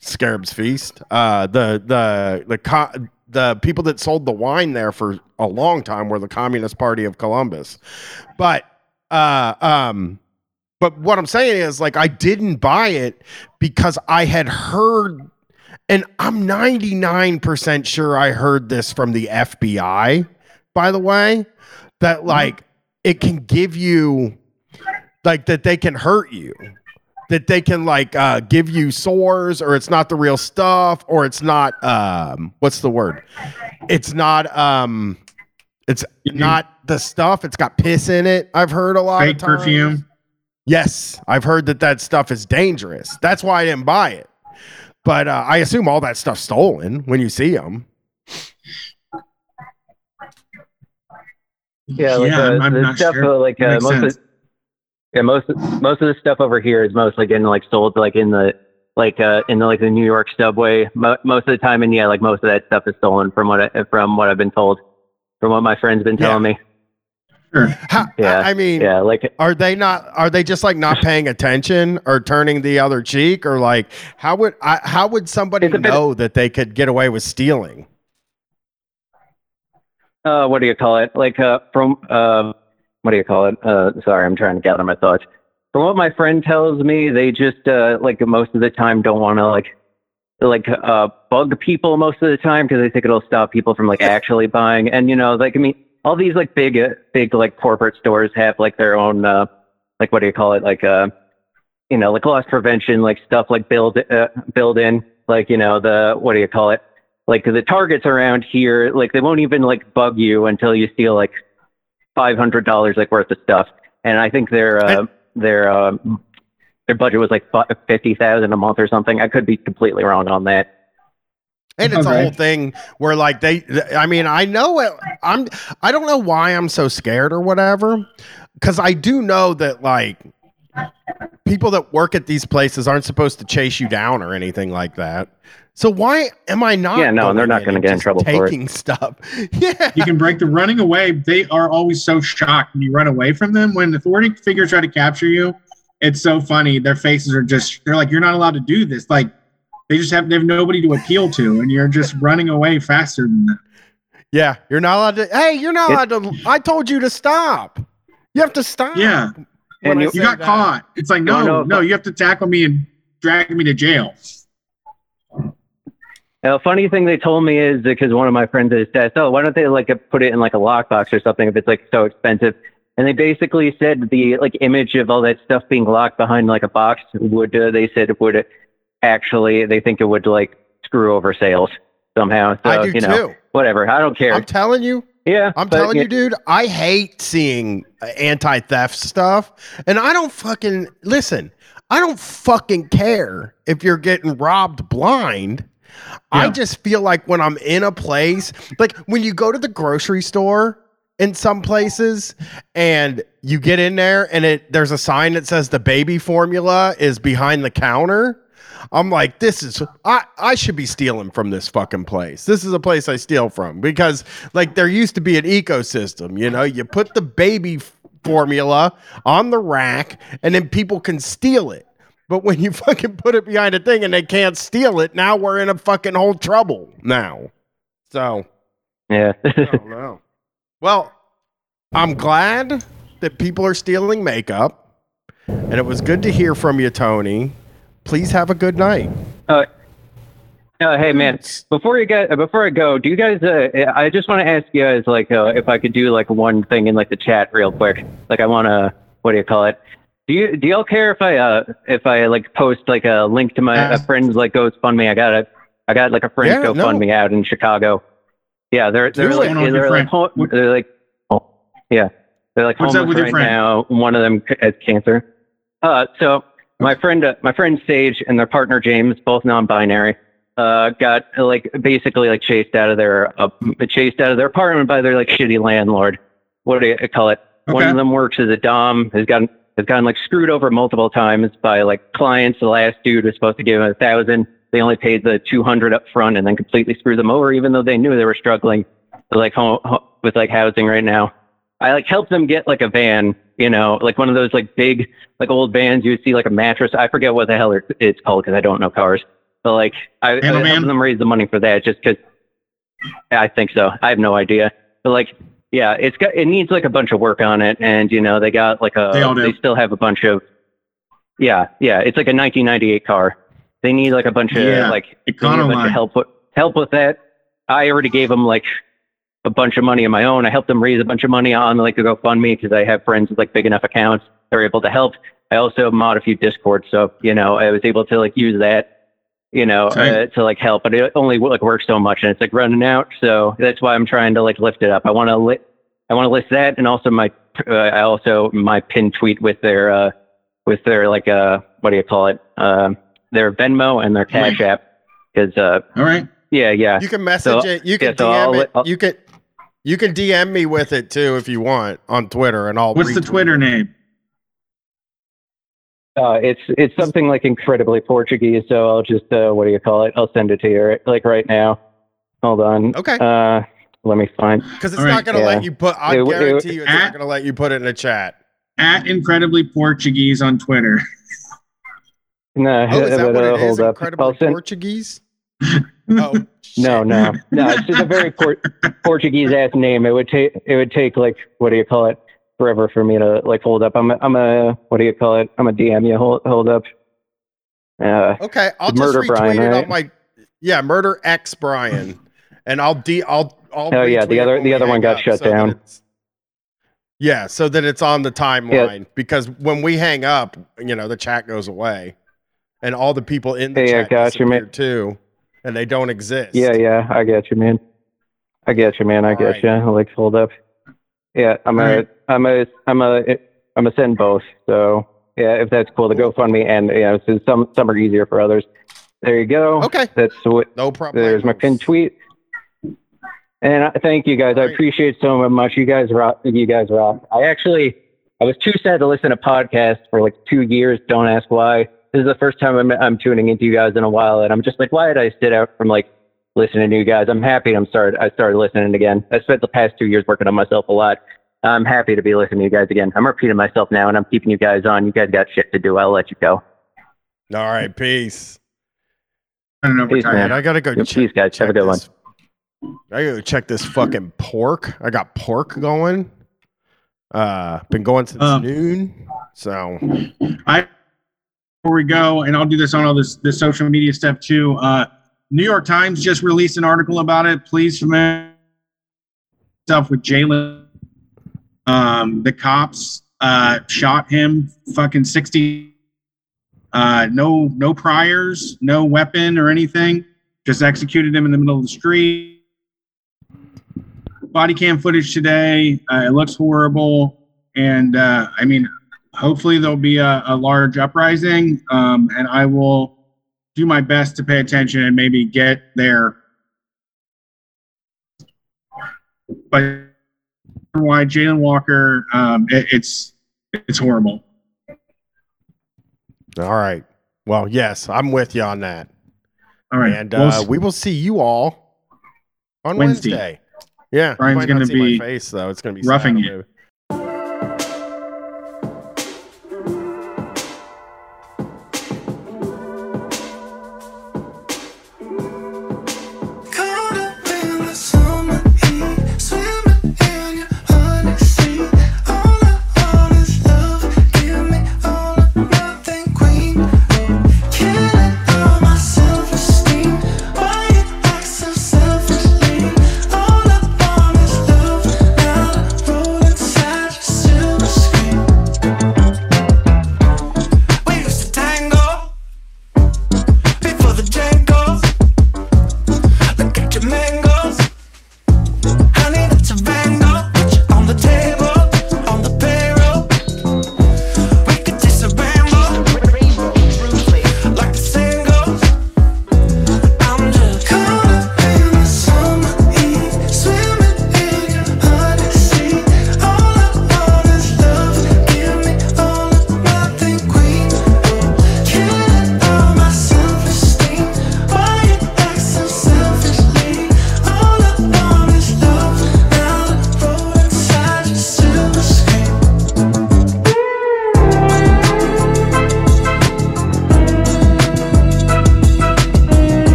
Scarab's Feast. Uh, the the the co- the people that sold the wine there for a long time were the Communist Party of Columbus, but uh um but what I'm saying is, like, I didn't buy it because I had heard, and I'm 99% sure I heard this from the FBI, by the way, that mm-hmm. like it can give you, like, that they can hurt you. That they can like uh, give you sores, or it's not the real stuff, or it's not um, what's the word? It's not um, it's not the stuff. It's got piss in it. I've heard a lot Fake of times. perfume. Yes, I've heard that that stuff is dangerous. That's why I didn't buy it. But uh, I assume all that stuff's stolen when you see them. Yeah, like, yeah, uh, I'm, I'm stuff sure. uh, like uh, most sense. of yeah most most of the stuff over here is mostly getting like sold like in the like uh in the like the New York subway Mo- most of the time, and yeah, like most of that stuff is stolen from what I, from what I've been told, from what my friends been telling yeah. me. Sure. How, yeah. I mean, yeah, like are they not? Are they just like not paying attention or turning the other cheek, or like how would I, how would somebody know that they could get away with stealing? Uh, what do you call it? Like uh, from uh, what do you call it? Uh, sorry, I'm trying to gather my thoughts. From what my friend tells me, they just uh, like most of the time don't want to like like uh bug people most of the time because they think it'll stop people from like actually buying. And you know, like I mean, all these like big uh, big like corporate stores have like their own uh like what do you call it like uh you know like loss prevention like stuff like build uh, build in like you know the what do you call it like the targets around here like they won't even like bug you until you steal like five hundred dollars like worth of stuff and I think their uh, their um, their budget was like fifty thousand a month or something. I could be completely wrong on that. And it's Okay. a whole thing where like they I mean, I know it I'm I don't know why I'm so scared or whatever cuz I do know that like people that work at these places aren't supposed to chase you down or anything like that. So why am I not Yeah, no, and they're not gonna get in just trouble for it. taking stuff. Yeah. You can break the running away. They are always so shocked when you run away from them. When authority figures try to capture you, it's so funny. Their faces are just, they're like, you're not allowed to do this. Like, they just have, they have nobody to appeal to, and you're just running away faster than them. Yeah, you're not allowed to Hey, you're not It- allowed to I told you to stop. You have to stop. Yeah. when And you- You got that. caught. It's like, Don't know no, if- no, you have to tackle me and drag me to jail. A funny thing they told me is because one of my friends is asked, "Oh, why don't they like put it in like a lockbox or something if it's like so expensive?" And they basically said the like image of all that stuff being locked behind like a box would uh, they said it would actually they think it would like screw over sales somehow. So I do you know too. whatever. I don't care. I'm telling you. yeah, I'm but, telling yeah, you, dude, I hate seeing uh, anti-theft stuff, and I don't fucking listen. I don't fucking care if you're getting robbed blind. I just feel like when I'm in a place, like when you go to the grocery store in some places and you get in there and it there's a sign that says the baby formula is behind the counter. I'm like, this is I, I should be stealing from this fucking place. This is a place I steal from because like there used to be an ecosystem, you know, you put the baby formula on the rack and then people can steal it. But when you fucking put it behind a thing and they can't steal it, now we're in a fucking whole trouble now. So yeah. I don't know. Well, I'm glad that people are stealing makeup, and it was good to hear from you, Tony. Please have a good night. Uh, uh, hey man, before you get before I go, do you guys? Uh, I just want to ask you guys like uh, if I could do like one thing in like the chat real quick. Like I want to what do you call it? Do you do y'all care if I uh if I like post like a link to my a Ask. friend's like GoFundMe? I got a I got like a friend Yeah, no. GoFundMe out in Chicago. Yeah, they're they're What's like going on they're like, friend? ho- they're like oh, yeah they're like What's up homeless with your right friend? now. One of them has cancer. Uh, so my friend, uh, my friend Sage and their partner James, both non-binary, uh, got uh, like basically like chased out of their uh, chased out of their apartment by their like shitty landlord. What do you call it? One of them works as a dom. Has gotten has gotten like screwed over multiple times by like clients. The last dude was supposed to give him a thousand. They only paid the two hundred up front and then completely screwed them over, even though they knew they were struggling with like ho- ho- with like housing right now. I like helped them get like a van, you know, like one of those like big like old vans you would see like a mattress. I forget what the hell it's called because I don't know cars. But like I, I helped them raise the money for that just because I think so. I have no idea. But like yeah, it's got it needs like a bunch of work on it, and you know they got like a They all do. they still have a bunch of yeah yeah it's like a 1998 car. They need like a bunch of Yeah, like a bunch of help with help with that. I already gave them like a bunch of money of my own. I helped them raise a bunch of money on like a GoFundMe because I have friends with like big enough accounts. They're able to help. I also mod a few Discord, so you know I was able to like use that, you know, uh, to like help. But it only like works so much, and it's like running out. So that's why I'm trying to like lift it up. I want to li- I want to list that, and also my uh, I also my pin tweet with their uh with their like uh what do you call it um their Venmo and their Cash App because uh All right. yeah yeah You can message So- it. You can yeah, so I'll DM it. I'll- you can you can DM me with it too if you want on Twitter, and I'll. What's the Twitter it. name? Uh, it's it's something like incredibly Portuguese, so I'll just uh, what do you call it? I'll send it to you like right now. Hold on. Okay. Uh, let me find. Because it's All not right. going to Yeah. let you put. I It- it- guarantee you, it's not going to let you put it in the chat. At incredibly Portuguese on Twitter. No, Oh, is that but, what uh, it is? Incredibly send. Portuguese. Oh. No, no, no. It's just a very por- Portuguese ass name. It would take it would take like what do you call it? Forever for me to like hold up. I'm a, I'm a what do you call it? I'm a DM you hold hold up. Uh, Okay, I'll just retweet Brian, it on my. yeah, murder X Brian, and I'll de I'll I'll. Oh, yeah, the other- the other one got shut so down. Yeah, so that it's on the timeline because when we hang up, you know, the chat goes away, and all the people in the Yeah, yeah, chat gotcha, man. disappear too, and they don't exist. Yeah, yeah, I get you, man. I get you, man. I get right. you. Like hold up. Yeah, I'm All a, right. I'm a, I'm a, I'm a send both. So yeah, if that's cool, the GoFundMe and you know, so some some are easier for others. There you go. Okay, That's what. no problem. There's my pinned tweet. And I, thank you guys. I appreciate so much. You guys rock. You guys rock. I actually, I was too sad to listen to podcasts for like two years. Don't ask why. This is the first time I'm, I'm tuning into you guys in a while, and I'm just like, why did I sit out from like listening to you guys? I'm happy. I'm started. I started listening again. I spent the past two years working on myself a lot. I'm happy to be listening to you guys again. I'm repeating myself now, and I'm keeping you guys on. You guys got shit to do. I'll let you go. All right, peace. I don't know. Peace, man. I gotta go. Yep, check, peace, guys. Have a check good one. I gotta go check this fucking pork. I got pork going. Uh, been going since Um, noon. So I before we go, and I'll do this on all this this social media stuff too. Uh, New York Times just released an article about it. Please familiar stuff with Jayland. Um, the cops uh, shot him fucking sixty. Uh, no, no priors, no weapon or anything. Just executed him in the middle of the street. Body cam footage today. Uh, it looks horrible, and uh, I mean, hopefully there'll be a, a large uprising um, and i will do my best to pay attention and maybe get there but why Jayland Walker um, it, it's it's horrible all right. Well, yes, I'm with you on that. all right And We'll uh, we will see you all on Wednesday. Wednesday. Yeah, Brian's gonna see my be face though. It's gonna be roughing you.